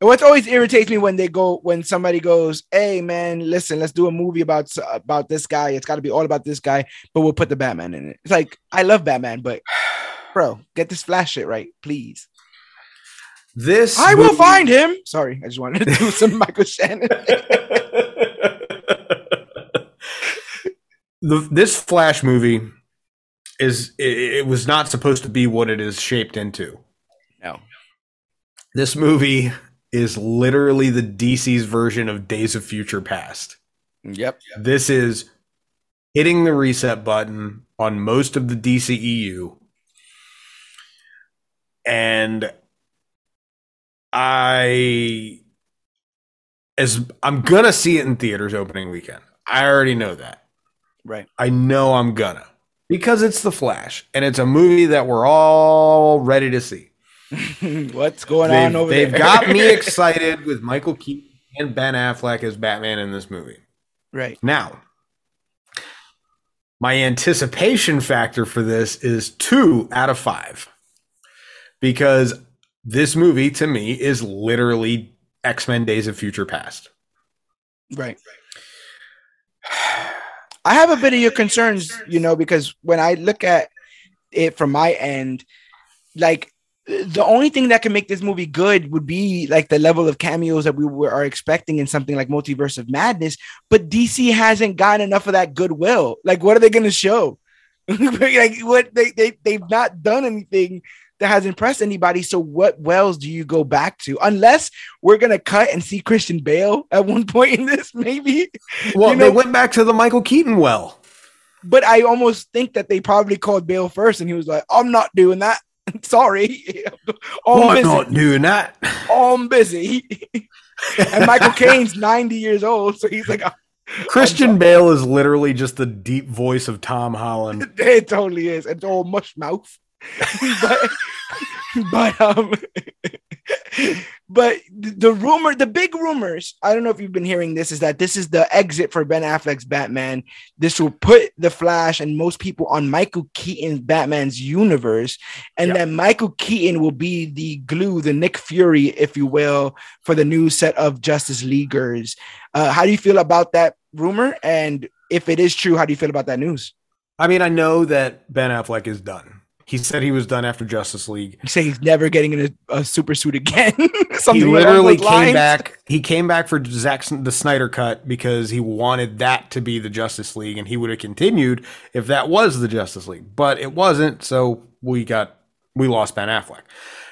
And What always irritates me when they go when somebody goes, "Hey man, listen, let's do a movie about about this guy. It's got to be all about this guy, but we'll put the Batman in it." It's like I love Batman, but bro, get this Flash shit right, please. This I will find him. Sorry, I just wanted to do some Michael Shannon. the, this Flash movie is it, it was not supposed to be what it is shaped into. No. This movie is literally the DC's version of Days of Future Past. yep. This is hitting the reset button on most of the DCEU. And I as I'm gonna see it in theaters opening weekend. I already know that. Right. I know I'm gonna because it's The Flash and it's a movie that we're all ready to see. What's going They've, on over there? they've there? got me excited with Michael Keaton and Ben Affleck as Batman in this movie. right. Now, my anticipation factor for this is two out of five because this movie to me is literally X Men Days of Future Past. Right. I have a bit of your concerns, you know, because when I look at it from my end, like the only thing that can make this movie good would be like the level of cameos that we were, are expecting in something like Multiverse of Madness. But DC hasn't gotten enough of that goodwill. Like, what are they going to show? like, what they they they've not done anything that has impressed anybody. So, what wells do you go back to? Unless we're gonna cut and see Christian Bale at one point in this, maybe. Well, You know- they went back to the Michael Keaton well. But I almost think that they probably called Bale first, and he was like, "I'm not doing that. Sorry, I'm Well, busy. not doing that. I'm busy." and Michael Caine's 90 years old, so he's like, Christian Bale is literally just the deep voice of Tom Holland. It totally is. It's all mush mouth. But but um but the rumor the big rumors i don't know if you've been hearing this is that this is the exit for ben affleck's batman. This will put the flash and most people on michael keaton's batman's universe and yep. then michael keaton will be the glue the nick fury if you will for the new set of justice leaguers. Uh, how do you feel about that rumor? And if it is true how do you feel about that news? I mean i know that ben affleck is done he said he was done after Justice League. He said he's never getting in a, a super suit again. he literally came lines. back. He came back for Zack the Snyder cut because he wanted that to be the Justice League, and he would have continued if that was the Justice League. But it wasn't, so we got we lost Ben Affleck.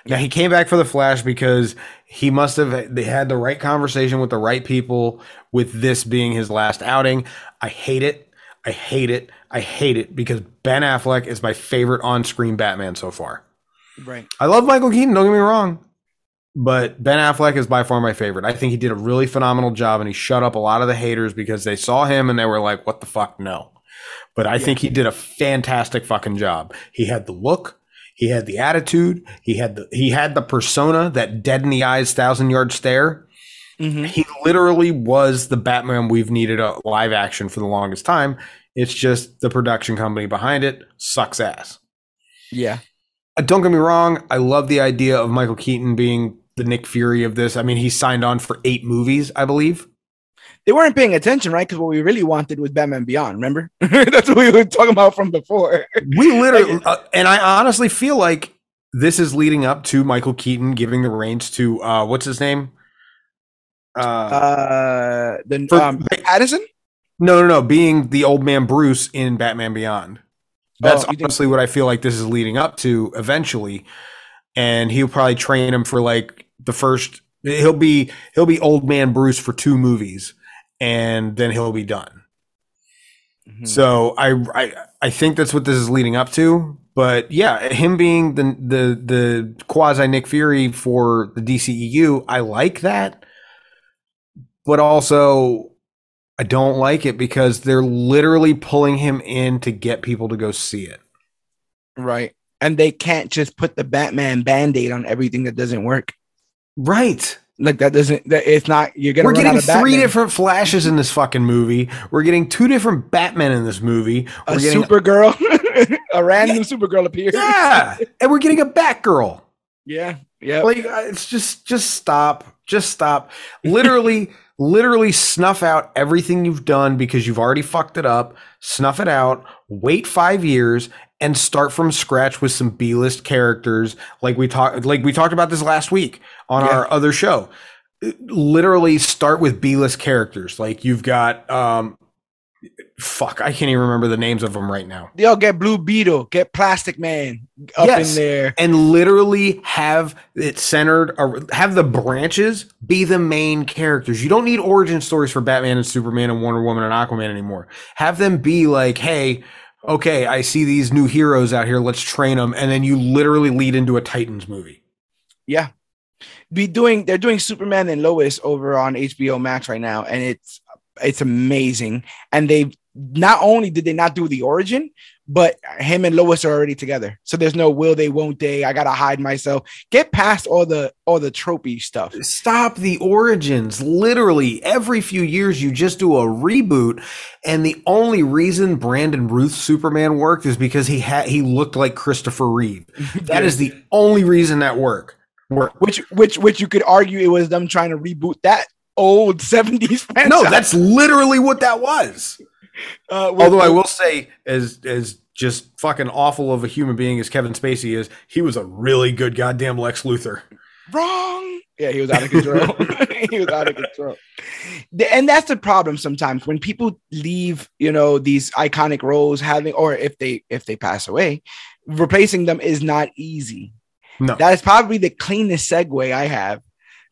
Now he came back for the Flash because he must have they had the right conversation with the right people with this being his last outing. I hate it. I hate it. I hate it because Ben Affleck is my favorite on-screen Batman so far. Right. I love Michael Keaton, don't get me wrong. But Ben Affleck is by far my favorite. I think he did a really phenomenal job and he shut up a lot of the haters because they saw him and they were like, what the fuck? No. But I yeah. think he did a fantastic fucking job. He had the look, he had the attitude, he had the he had the persona, that dead in the eyes, thousand yard stare. Mm-hmm. He literally was the Batman we've needed a live action for the longest time. It's just the production company behind it sucks ass. Yeah. Uh, don't get me wrong. I love the idea of Michael Keaton being the Nick Fury of this. I mean, he signed on for eight movies, I believe. They weren't paying attention, right? Because what we really wanted was Batman Beyond. Remember? That's what we were talking about from before. We literally, uh, and I honestly feel like this is leading up to Michael Keaton giving the reins to uh, what's his name? Uh, uh the for, um, Addison. No, no, no. Being the old man Bruce in Batman Beyond. That's oh, honestly what I feel like this is leading up to eventually. And he'll probably train him for like the first he'll be he'll be old man Bruce for two movies and then he'll be done. Mm-hmm. So I, I I think that's what this is leading up to. But yeah, him being the the the quasi Nick Fury for the DCEU, I like that. But also I don't like it because they're literally pulling him in to get people to go see it. Right. And they can't just put the Batman band-aid on everything that doesn't work. Right. Like that doesn't that it's not you're gonna We're getting three different flashes in this fucking movie. We're getting two different Batmen in this movie. We're a getting Supergirl. a random yeah. Supergirl appears. Yeah. And we're getting a Batgirl. Yeah. Yeah. Like uh, it's just just stop. Just stop. Literally literally snuff out everything you've done because you've already fucked it up, snuff it out, wait 5 years and start from scratch with some B-list characters like we talked like we talked about this last week on yeah. our other show. Literally start with B-list characters. Like you've got um fuck, I can't even remember the names of them right now. Yo, get Blue Beetle, get Plastic Man up yes. in there, and literally have it centered or have the branches be the main characters. You don't need origin stories for Batman and Superman and Wonder Woman and Aquaman anymore. Have them be like, hey. Okay, I see these new heroes out here. Let's train them, and then you literally lead into a Titans movie. Yeah, be doing. They're doing Superman and Lois over on HBO Max right now, and it's it's amazing. And they not only did they not do the origin, but him and Lois are already together. So there's no will they, won't they. I gotta hide myself. Get past all the all the tropey stuff. Stop the origins. Literally every few years you just do a reboot, and the only reason Brandon Routh's Superman worked is because he had he looked like Christopher Reeve. That is the only reason that worked. Which which which you could argue it was them trying to reboot that old 70s franchise. No, that's literally what that was. Uh, Although I will say, as as just fucking awful of a human being as Kevin Spacey is, he was a really good goddamn Lex Luthor. Wrong. Yeah, he was out of control. he was out of control. And that's the problem sometimes when people leave, you know, these iconic roles having or if they if they pass away, replacing them is not easy. No. That is probably the cleanest segue I have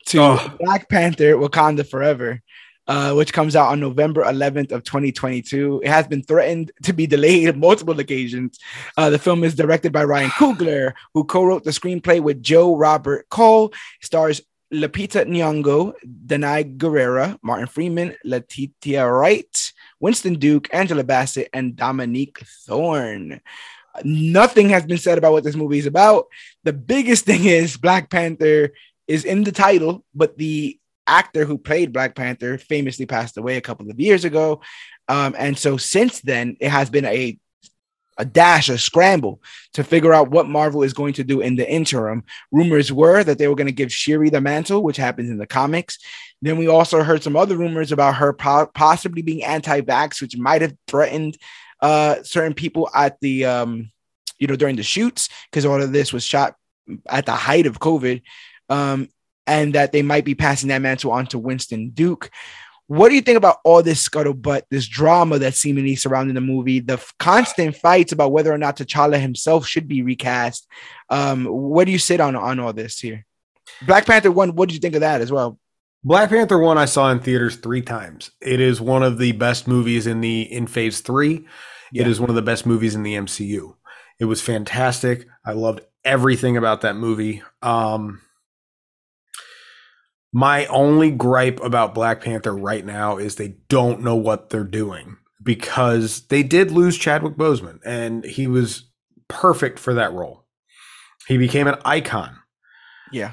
to oh. Black Panther Wakanda Forever, uh, which comes out on November 11th of 2022. It has been threatened to be delayed on multiple occasions. Uh, the film is directed by Ryan Coogler, who co-wrote the screenplay with Joe Robert Cole. Stars Lupita Nyong'o, Danai Gurira, Martin Freeman, Letitia Wright, Winston Duke, Angela Bassett, and Dominique Thorne. Nothing has been said about what this movie is about. The biggest thing is Black Panther is in the title, but the actor who played Black Panther famously passed away a couple of years ago. Um, and so since then, it has been a a dash, a scramble to figure out what Marvel is going to do in the interim. Rumors were that they were going to give Shuri the mantle, which happens in the comics. Then we also heard some other rumors about her po- possibly being anti-vax, which might have threatened uh, certain people at the um, you know during the shoots because all of this was shot at the height of COVID. Um, and that they might be passing that mantle on to Winston Duke. What do you think about all this scuttlebutt, this drama that's seemingly surrounding the movie, the f- constant fights about whether or not T'Challa himself should be recast? Um, where do you sit on on all this here? Black Panther one. What did you think of that as well? Black Panther one I saw in theaters three times. It is one of the best movies in the in Phase three. Yeah. It is one of the best movies in the MCU. It was fantastic. I loved everything about that movie. Um, my only gripe about Black Panther right now is they don't know what they're doing because they did lose Chadwick Boseman and he was perfect for that role. He became an icon. Yeah.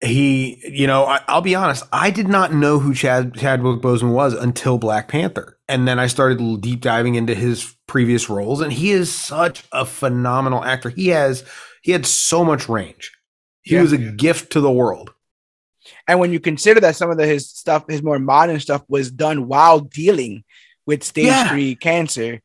He, you know, I, will be honest, I did not know who Chad Chadwick Boseman was until Black Panther. And then I started deep diving into his previous roles and he is such a phenomenal actor. He has he had so much range. He yeah. was a gift to the world. And when you consider that some of the, his stuff, his more modern stuff, was done while dealing with stage yeah. three cancer,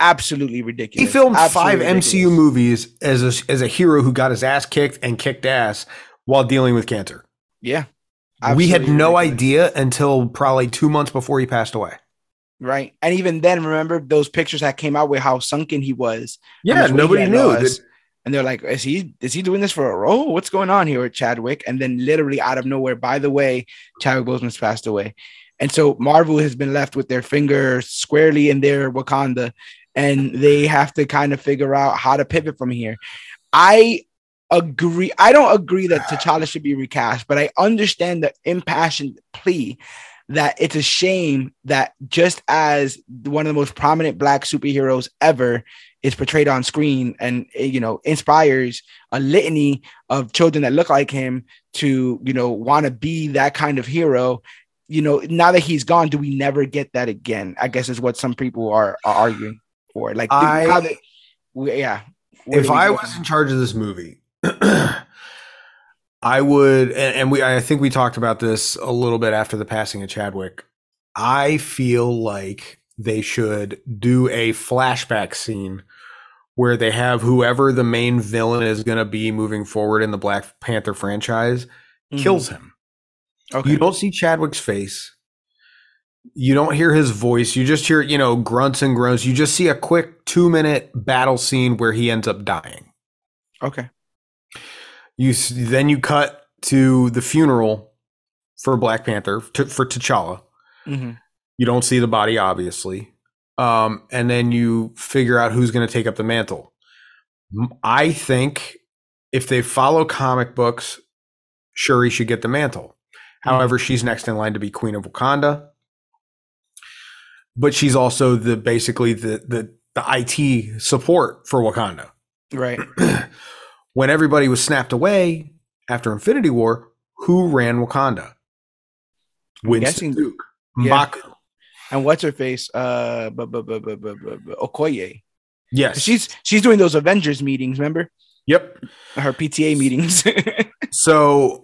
absolutely ridiculous. He filmed absolutely five ridiculous. MCU movies as a, as a hero who got his ass kicked and kicked ass while dealing with cancer. Yeah. We had no ridiculous. idea until probably two months before he passed away. Right. And even then, remember those pictures that came out with how sunken he was. Yeah, nobody knew and they're like, "Is he is he doing this for a role? What's going on here with Chadwick?" And then literally out of nowhere, by the way, Chadwick Boseman's passed away, and so Marvel has been left with their finger squarely in their Wakanda, and they have to kind of figure out how to pivot from here. I agree. I don't agree that T'Challa should be recast, but I understand the impassioned plea that it's a shame that just as one of the most prominent black superheroes ever is portrayed on screen and eh, you know inspires a litany of children that look like him to you know want to be that kind of hero. You know now that he's gone do we never get that again? I guess is what some people are, are arguing for. Like I, they, yeah. If i was in charge of this movie i would and, and we i think we talked about this a little bit after the passing of chadwick. I feel like they should do a flashback scene where they have whoever the main villain is going to be moving forward in the Black Panther franchise mm-hmm. kills him. Okay. You don't see Chadwick's face. You don't hear his voice. You just hear, you know, grunts and groans. You just see a quick two minute battle scene where he ends up dying. Okay. You then you cut to the funeral for Black Panther to, for T'Challa. Mm-hmm. You don't see the body, obviously um, and then you figure out who's going to take up the mantle. I think if they follow comic books, Shuri should get the mantle. Hmm. However, she's next in line to be Queen of Wakanda. But she's also the basically the the the IT support for Wakanda. Right. when everybody was snapped away after Infinity War, who ran Wakanda? Winston Duke. Mbaku. And what's her face? Uh, b- b- b- b- b- b- Okoye. Yes, she's she's doing those Avengers meetings. Remember? Yep. Her PTA meetings. so,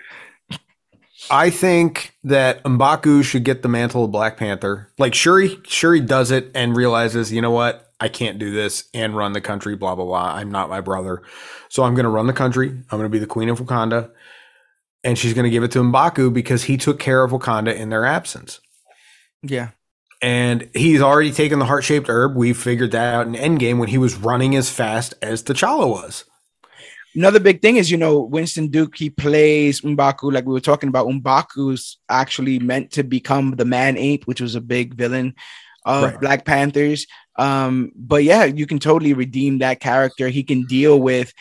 I think that Mbaku should get the mantle of Black Panther. Like Shuri, Shuri does it and realizes, you know what? I can't do this and run the country. Blah blah blah. I'm not my brother, so I'm going to run the country. I'm going to be the queen of Wakanda, and she's going to give it to Mbaku because he took care of Wakanda in their absence. Yeah and he's already taken the heart shaped herb. We figured that out in Endgame when he was running as fast as T'Challa was. Another big thing is, you know, Winston Duke, he plays Mbaku, like we were talking about. Mbaku's actually meant to become the man ape, which was a big villain of right. Black Panthers. Um, but yeah, you can totally redeem that character. He can deal with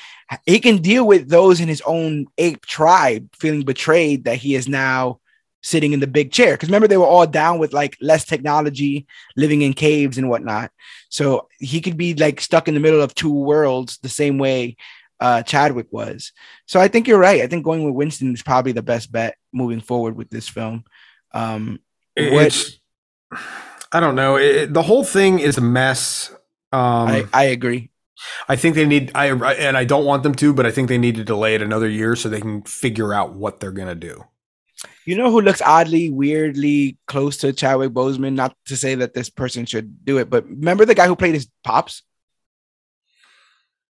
he can deal with those in his own ape tribe feeling betrayed that he is now sitting in the big chair. Because remember, they were all down with like less technology, living in caves and whatnot. So he could be like stuck in the middle of two worlds the same way uh, Chadwick was. So I think you're right. I think going with Winston is probably the best bet moving forward with this film. Um, it's, I don't know. It, the whole thing is a mess. Um, I, I agree. I think they need I and I don't want them to, but I think they need to delay it another year so they can figure out what they're gonna do. You know who looks oddly, weirdly close to Chadwick Boseman? Not to say that this person should do it, but remember the guy who played his pops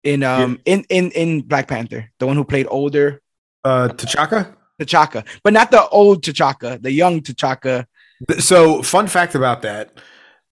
in um yeah. in in in Black Panther, the one who played older, uh, T'Chaka. T'Chaka, but not the old T'Chaka, the young T'Chaka. So, fun fact about that: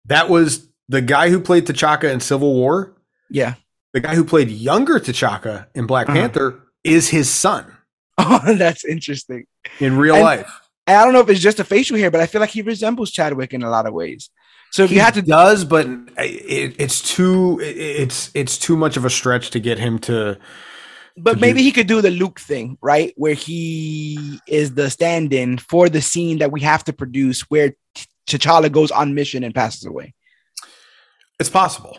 that was the guy who played T'Chaka in Civil War. Yeah, the guy who played younger T'Chaka in Black uh-huh. Panther is his son. Oh, that's interesting. In real and, life. And I don't know if it's just a facial hair, but I feel like he resembles Chadwick in a lot of ways. So if he you had to does, but it, it's too it's it's too much of a stretch to get him to. But to maybe do. he could do the Luke thing, right? Where he is the stand-in for the scene that we have to produce, where T'Challa goes on mission and passes away. It's possible.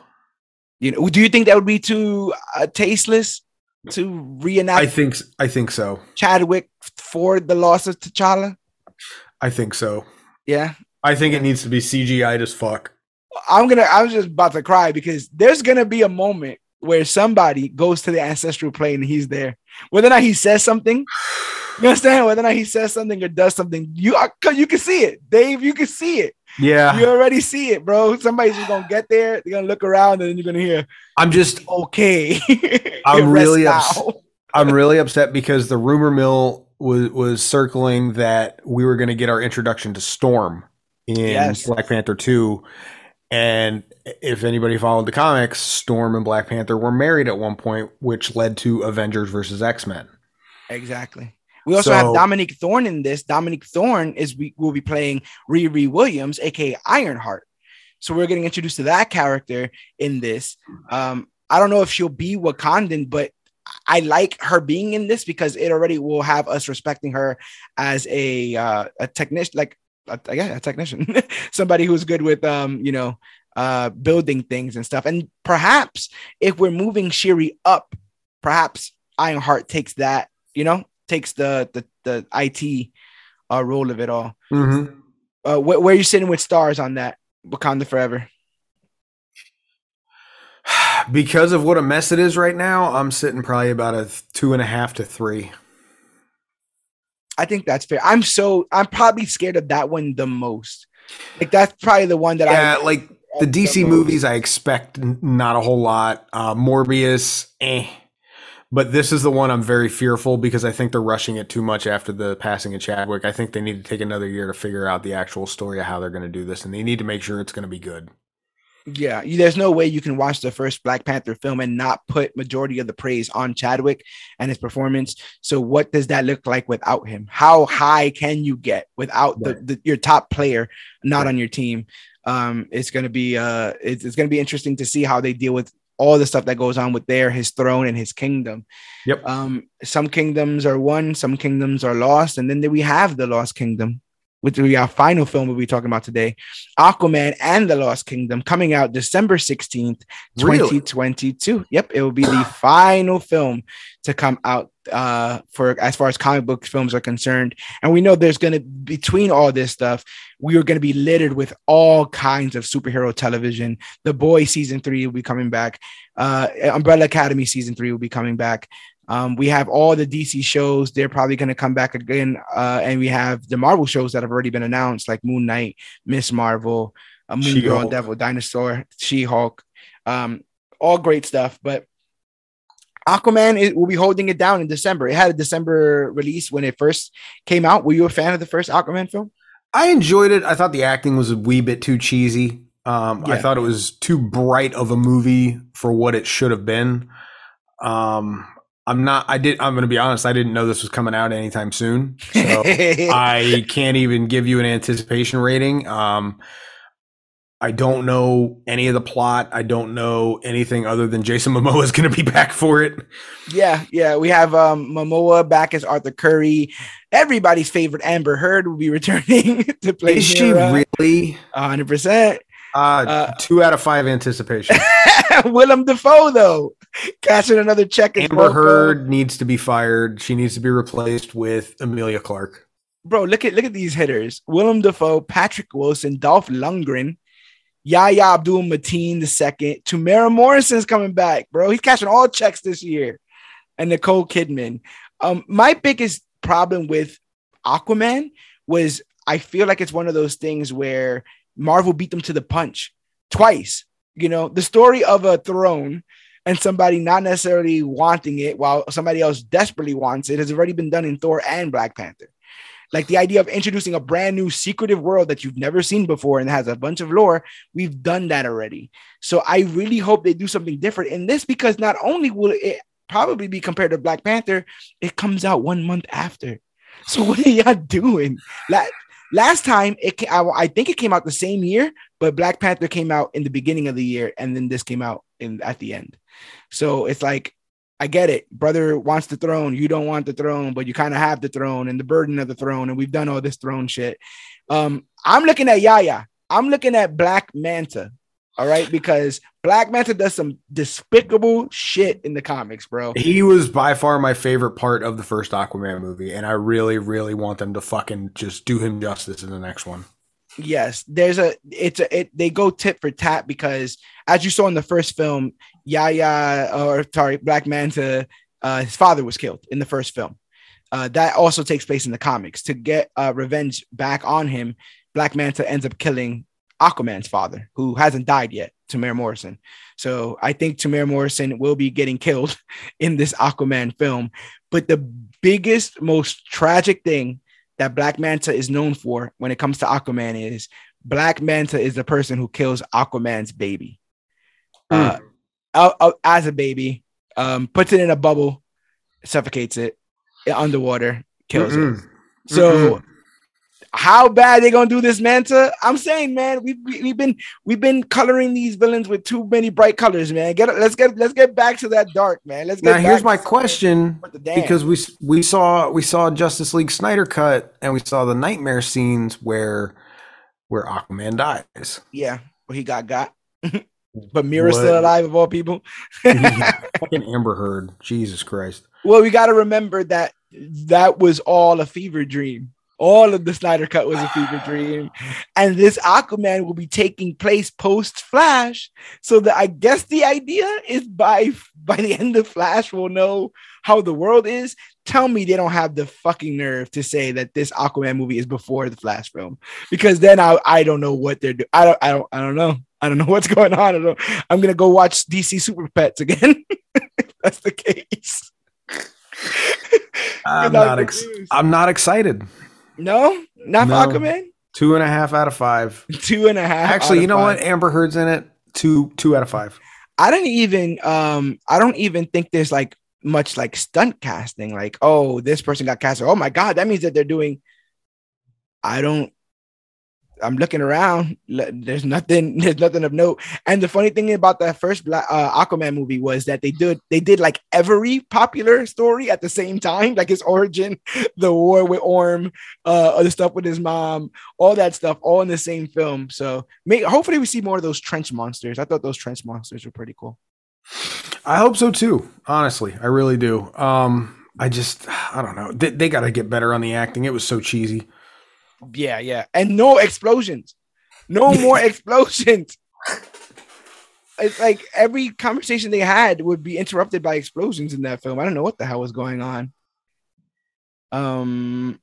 You know, do you think that would be too uh, tasteless? To reenact? I think I think so. Chadwick for the loss of T'Challa. I think so. Yeah. I think it needs to be CGI as fuck. I'm gonna. I was just about to cry because there's gonna be a moment where somebody goes to the ancestral plane and he's there. Whether or not he says something, you understand? Whether or not he says something or does something, you you can see it, Dave. You can see it. Yeah. You already see it, bro. Somebody's just gonna get there, they're gonna look around, and then you're gonna hear, I'm just okay. I'm really upset. I'm really upset because the rumor mill was was circling that we were gonna get our introduction to Storm in yes. Black Panther 2. And if anybody followed the comics, Storm and Black Panther were married at one point, which led to Avengers versus X Men. Exactly. We also so, have Dominique Thorne in this. Dominique Thorne is we will be playing Riri Williams, aka Ironheart. So we're getting introduced to that character in this. Um, I don't know if she'll be Wakandan, but I like her being in this because it already will have us respecting her as a uh, a technician, like a, yeah, a technician, somebody who's good with um, you know, uh, building things and stuff. And perhaps if we're moving Shuri up, perhaps Ironheart takes that, you know, takes the the the IT uh, role of it all. Mm-hmm. Uh, wh- where are you sitting with stars on that Wakanda Forever? Because of what a mess it is right now, I'm sitting probably about a two and a half to three. I think that's fair. I'm so I'm probably scared of that one the most. Like that's probably the one that yeah, I like the DC the movies. I expect not a whole lot. Uh, Morbius, eh. But this is the one I'm very fearful because I think they're rushing it too much after the passing of Chadwick. I think they need to take another year to figure out the actual story of how they're going to do this, and they need to make sure it's going to be good. Yeah, there's no way you can watch the first Black Panther film and not put majority of the praise on Chadwick and his performance. So, what does that look like without him? How high can you get without the, the your top player not on your team? Um, it's gonna be uh, it's, it's gonna be interesting to see how they deal with all the stuff that goes on with there, his throne and his kingdom. Yep. Um, some kingdoms are won, some kingdoms are lost, and then we have the lost kingdom, which we our final film we'll be talking about today, Aquaman and the Lost Kingdom, coming out December 16th, 2022. Really? Yep, it will be the final film to come out uh, for as far as comic book films are concerned. And we know there's going to between all this stuff, we are going to be littered with all kinds of superhero television. The Boy season three will be coming back. Uh, Umbrella Academy season three will be coming back. Um, we have all the DC shows; they're probably going to come back again, uh, and we have the Marvel shows that have already been announced, like Moon Knight, Ms. Marvel, uh, Moon. Girl, Devil, Dinosaur, She Hulk. Um, all great stuff, but Aquaman it will be holding it down in December. It had a December release when it first came out. Were you a fan of the first Aquaman film? I enjoyed it. I thought the acting was a wee bit too cheesy. Um, yeah. I thought it was too bright of a movie for what it should have been. Um, I'm not. I did. I'm going to be honest. I didn't know this was coming out anytime soon, so I can't even give you an anticipation rating. Um, I don't know any of the plot. I don't know anything other than Jason Momoa is going to be back for it. Yeah, yeah. We have um, Momoa back as Arthur Curry. Everybody's favorite Amber Heard will be returning to play. Is she really? hundred percent. Uh, two out of five anticipation. Willem Dafoe, though, cashing another check. Amber Heard needs to be fired. She needs to be replaced with Emilia Clarke. Bro, look at look at these hitters: Willem Dafoe, Patrick Wilson, Dolph Lundgren, Yahya Abdul Mateen the second. Temuera Morrison's coming back, bro. He's cashing all checks this year. And Nicole Kidman. Um, my biggest problem with Aquaman was I feel like it's one of those things where Marvel beat them to the punch twice. You know, the story of a throne and somebody not necessarily wanting it while somebody else desperately wants it has already been done in Thor and Black Panther. Like the idea of introducing a brand new secretive world that you've never seen before and has a bunch of lore, we've done that already. So I really hope they do something different in this because not only will it probably be compared to Black Panther, it comes out one month after. So what are y'all doing? Last, time it I, I think it came out the same year, but Black Panther came out in the beginning of the year and then this came out in at the end. So it's like I get it. Brother wants the throne. You don't want the throne, but you kind of have the throne and the burden of the throne. And we've done all this throne shit. Um, I'm looking at Yahya. I'm looking at Black Manta. All right, because Black Manta does some despicable shit in the comics, bro. He was by far my favorite part of the first Aquaman movie, and I really, really want them to fucking just do him justice in the next one. Yes, there's a it's a it they go tit for tat because as you saw in the first film, Yahya or sorry, Black Manta, uh, his father was killed in the first film. Uh, that also takes place in the comics. To get uh, revenge back on him, Black Manta ends up killing Aquaman's father, who hasn't died yet, Temuera Morrison. So I think Temuera Morrison will be getting killed in this Aquaman film. But the biggest, most tragic thing that Black Manta is known for when it comes to Aquaman is Black Manta is the person who kills Aquaman's baby. Mm. Uh, as a baby, um, puts it in a bubble, suffocates it, underwater, kills Mm-mm. it. So Mm-mm how bad they gonna do this manta i'm saying man we've, we've been we've been coloring these villains with too many bright colors man. Get let's get let's get back to that dark man. Let's get now here's my question because we we saw we saw justice league snyder cut and we saw the nightmare scenes where where aquaman dies. Yeah where he got got. But Mera's still alive of all people. Fucking amber heard. Jesus christ. Well we got to remember that that was all a fever dream all of the Snyder Cut was a fever dream. And this Aquaman will be taking place post Flash. So that I guess the idea is by by the end of Flash, we'll know how the world is. Tell me they don't have the fucking nerve to say that this Aquaman movie is before the Flash film. Because then I I don't know what they're doing. I don't I don't I don't know. I don't know what's going on. I don't I'm gonna go watch DC Super Pets again. that's the case. I'm not, ex- I'm not excited. No, not no. Aquaman. Two and a half out of five. Two and a half. Actually, you know five. what? Amber Heard's in it. Two two out of five. I don't even um I don't even think there's like much like stunt casting. Like, oh, this person got cast. Oh my god, that means that they're doing. I don't I'm looking around. There's nothing. There's nothing of note. And the funny thing about that first Black, uh, Aquaman movie was that they did they did like every popular story at the same time, like his origin, the war with Orm, uh, the stuff with his mom, all that stuff, all in the same film. So, may, hopefully, we see more of those trench monsters. I thought those trench monsters were pretty cool. I hope so too. Honestly, I really do. Um, I just, I don't know. They, they got to get better on the acting. It was so cheesy. Yeah, yeah. And no explosions. No more explosions. It's like every conversation they had would be interrupted by explosions in that film. I don't know what the hell was going on. Um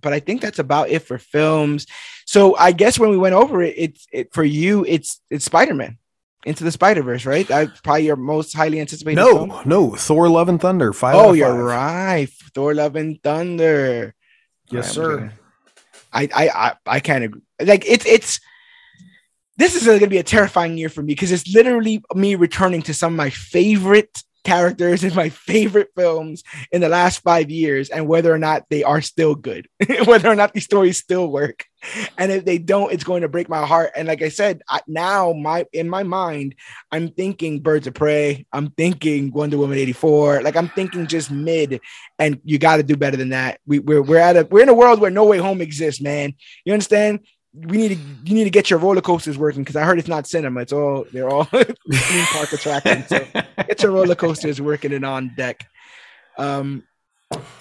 but I think that's about it for films. So I guess when we went over it, it's it for you, it's it's Spider-Man. Into the Spider Verse, right? That's probably your most highly anticipated. No, film. no, Thor: Love and Thunder. Five. Oh, you're right. Thor: Love and Thunder. Yes, sir. I, I I I can't agree. Like it's it's this is going to be a terrifying year for me because it's literally me returning to some of my favorite characters in my favorite films in the last five years and whether or not they are still good, whether or not these stories still work. And if they don't, it's going to break my heart. And like I said, I, now my in my mind, I'm thinking Birds of Prey. I'm thinking Wonder Woman 84. Like I'm thinking just mid, and you got to do better than that. We, we're we're at a we're in a world where No Way Home exists, man. You understand? We need to you need to get your roller coasters working because I heard it's not cinema. It's all they're all theme park attractions. So get your roller coasters working and on deck. Um,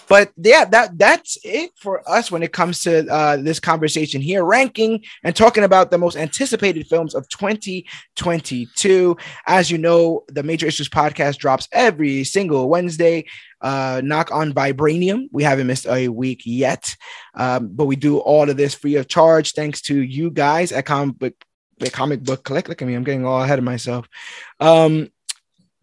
but yeah, that that's it for us when it comes to uh, this conversation here, ranking and talking about the most anticipated films of 2022. As you know, the Major Issues podcast drops every single Wednesday. Uh, knock on Vibranium. We haven't missed a week yet, um, but we do all of this free of charge thanks to you guys at Comic Book, Comic Book Click. Look at me, I'm getting all ahead of myself. Um,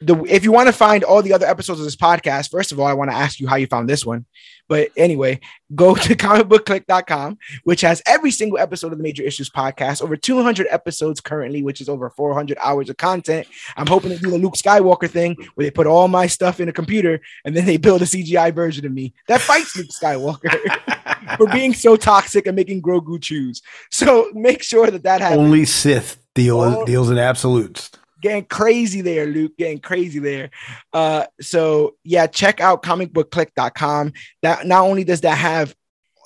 the if you want to find all the other episodes of this podcast, first of all, I want to ask you how you found this one. But anyway, go to comicbookclick.com, which has every single episode of the Major Issues podcast, over 200 episodes currently, which is over 400 hours of content. I'm hoping to do the Luke Skywalker thing where they put all my stuff in a computer and then they build a CGI version of me that fights Luke Skywalker for being so toxic and making Grogu choose. So make sure that that happens. Only Sith deal, oh. deals in absolutes getting crazy there, Luke, getting crazy there. Uh, so yeah, check out comicbookclick.com. That not only does that have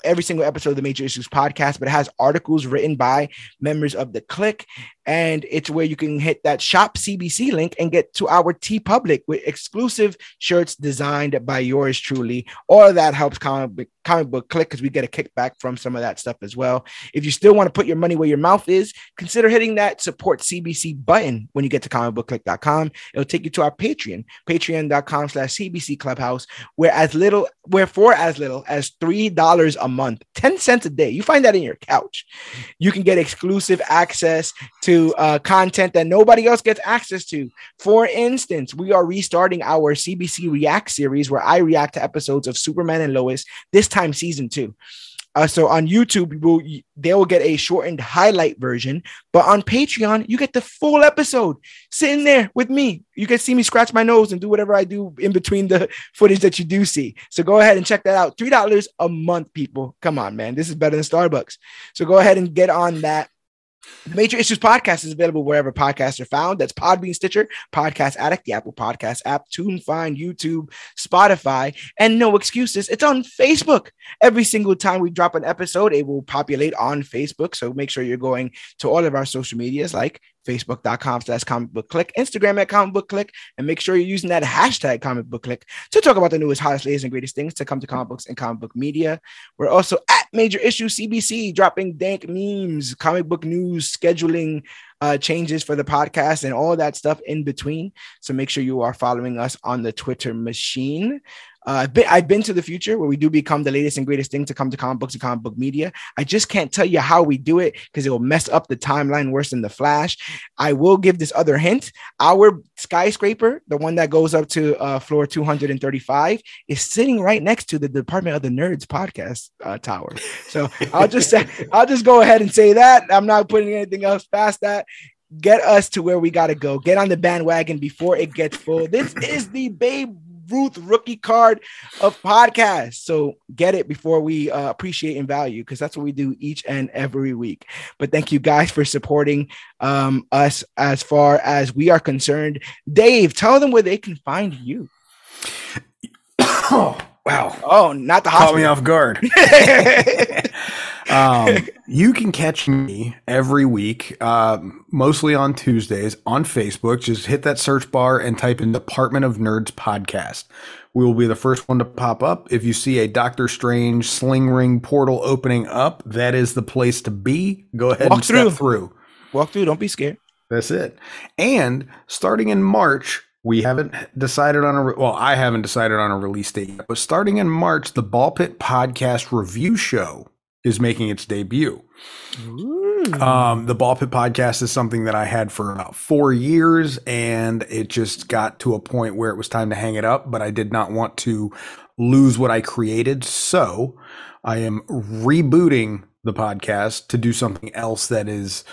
every single episode of the Major Issues podcast, but it has articles written by members of the click and it's where you can hit that shop CBC link and get to our TeePublic with exclusive shirts designed by yours truly. All of that helps comic book, comic book click because we get a kickback from some of that stuff as well. If you still want to put your money where your mouth is, consider hitting that support CBC button when you get to comicbookclick.com. It'll take you to our Patreon, patreon.com slash CBC Clubhouse, where as little, where for as little as $3 a month, 10 cents a day, you find that in your couch. You can get exclusive access to uh, content that nobody else gets access to. For instance, we are restarting our CBC React series where I react to episodes of Superman and Lois, this time season two. Uh, so on YouTube, will, they will get a shortened highlight version, but on Patreon, you get the full episode sitting there with me. You can see me scratch my nose and do whatever I do in between the footage that you do see. So go ahead and check that out. $3 a month, people. Come on, man. This is better than Starbucks. So go ahead and get on that. The Major Issues Podcast is available wherever podcasts are found. That's Podbean, Stitcher, Podcast Addict, the Apple Podcast app, TuneFind, YouTube, Spotify, and no excuses. It's on Facebook. Every single time we drop an episode, it will populate on Facebook. So make sure you're going to all of our social medias like facebook.com slash comic book click, Instagram at comic book click, and make sure you're using that hashtag comic book click to talk about the newest, hottest, latest, and greatest things to come to comic books and comic book media. We're also at Major Issue CBC, dropping dank memes, comic book news, scheduling uh, changes for the podcast, and all that stuff in between. So make sure you are following us on the Twitter machine. Uh, I've, been, I've been to the future where we do become the latest and greatest thing to come to comic books and comic book media. I just can't tell you how we do it because it will mess up the timeline worse than the Flash. I will give this other hint. Our skyscraper, the one that goes up to uh, floor 235, is sitting right next to the Department of the Nerds podcast uh, tower. So I'll just say, I'll just go ahead and say that. I'm not putting anything else past that get us to where we got to go. Get on the bandwagon before it gets full. This is the Babe Ruth rookie card of podcasts. So get it before we uh, appreciate and value because that's what we do each and every week. But thank you guys for supporting um, us as far as we are concerned. Dave, tell them where they can find you. oh, wow. Oh, not the hospital. Caught me off guard. um, you can catch me every week, uh, mostly on Tuesdays on Facebook. Just hit that search bar and type in Department of Nerds podcast. We will be the first one to pop up. If you see a Doctor Strange sling ring portal opening up, that is the place to be. Go ahead Walk and through. step through. Walk through. Don't be scared. That's it. And starting in March, we haven't decided on a re- well, I haven't decided on a release date yet, but starting in March, the Ball Pit Podcast Review Show is making its debut. Um, the Ball Pit podcast is something that I had for about four years, and it just got to a point where it was time to hang it up, but I did not want to lose what I created. So I am rebooting the podcast to do something else that is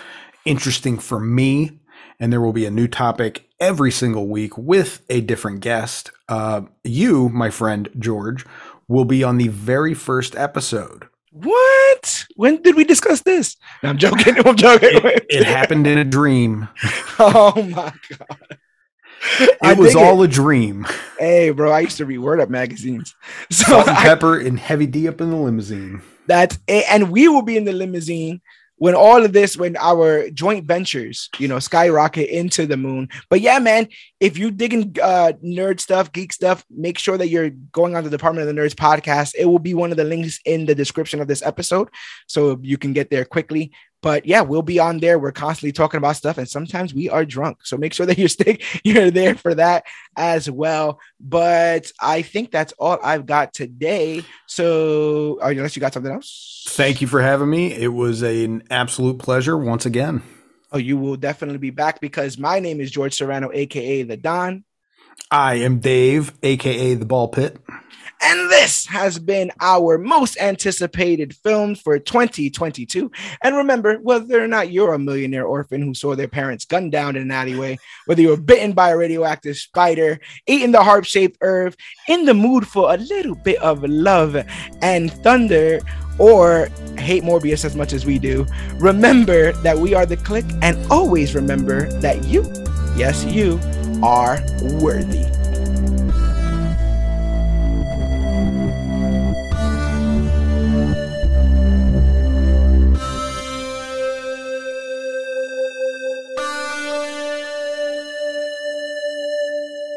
interesting for me and there will be a new topic every single week with a different guest. Uh, you, my friend George, will be on the very first episode. What? When did we discuss this? No, I'm joking. I'm joking. It, it happened in a dream. oh my god. It was all it. a dream. Hey, bro, I used to read Word Up magazines. So Salt-N-Pepa and Heavy D up in the limousine. That's it. And we will be in the limousine when all of this, when our joint ventures, you know, skyrocket into the moon. But yeah, man, if you digging uh, nerd stuff, geek stuff, make sure that you're going on the Department of the Nerds podcast. It will be one of the links in the description of this episode, so you can get there quickly. But yeah, we'll be on there. We're constantly talking about stuff, and sometimes we are drunk. So make sure that you're stick you're there for that as well. But I think that's all I've got today. So oh, unless you got something else. Thank you for having me. It was an absolute pleasure once again. Oh, you will definitely be back because my name is George Serrano, aka the Don. I am Dave, aka the Ball Pit. And this has been our most anticipated film for 2022. And remember, whether or not you're a millionaire orphan who saw their parents gunned down in an alleyway, whether you were bitten by a radioactive spider, eating the harp shaped herb, in the mood for a little bit of love and thunder, or hate Morbius as much as we do, remember that we are the click and always remember that you, yes, you, are worthy.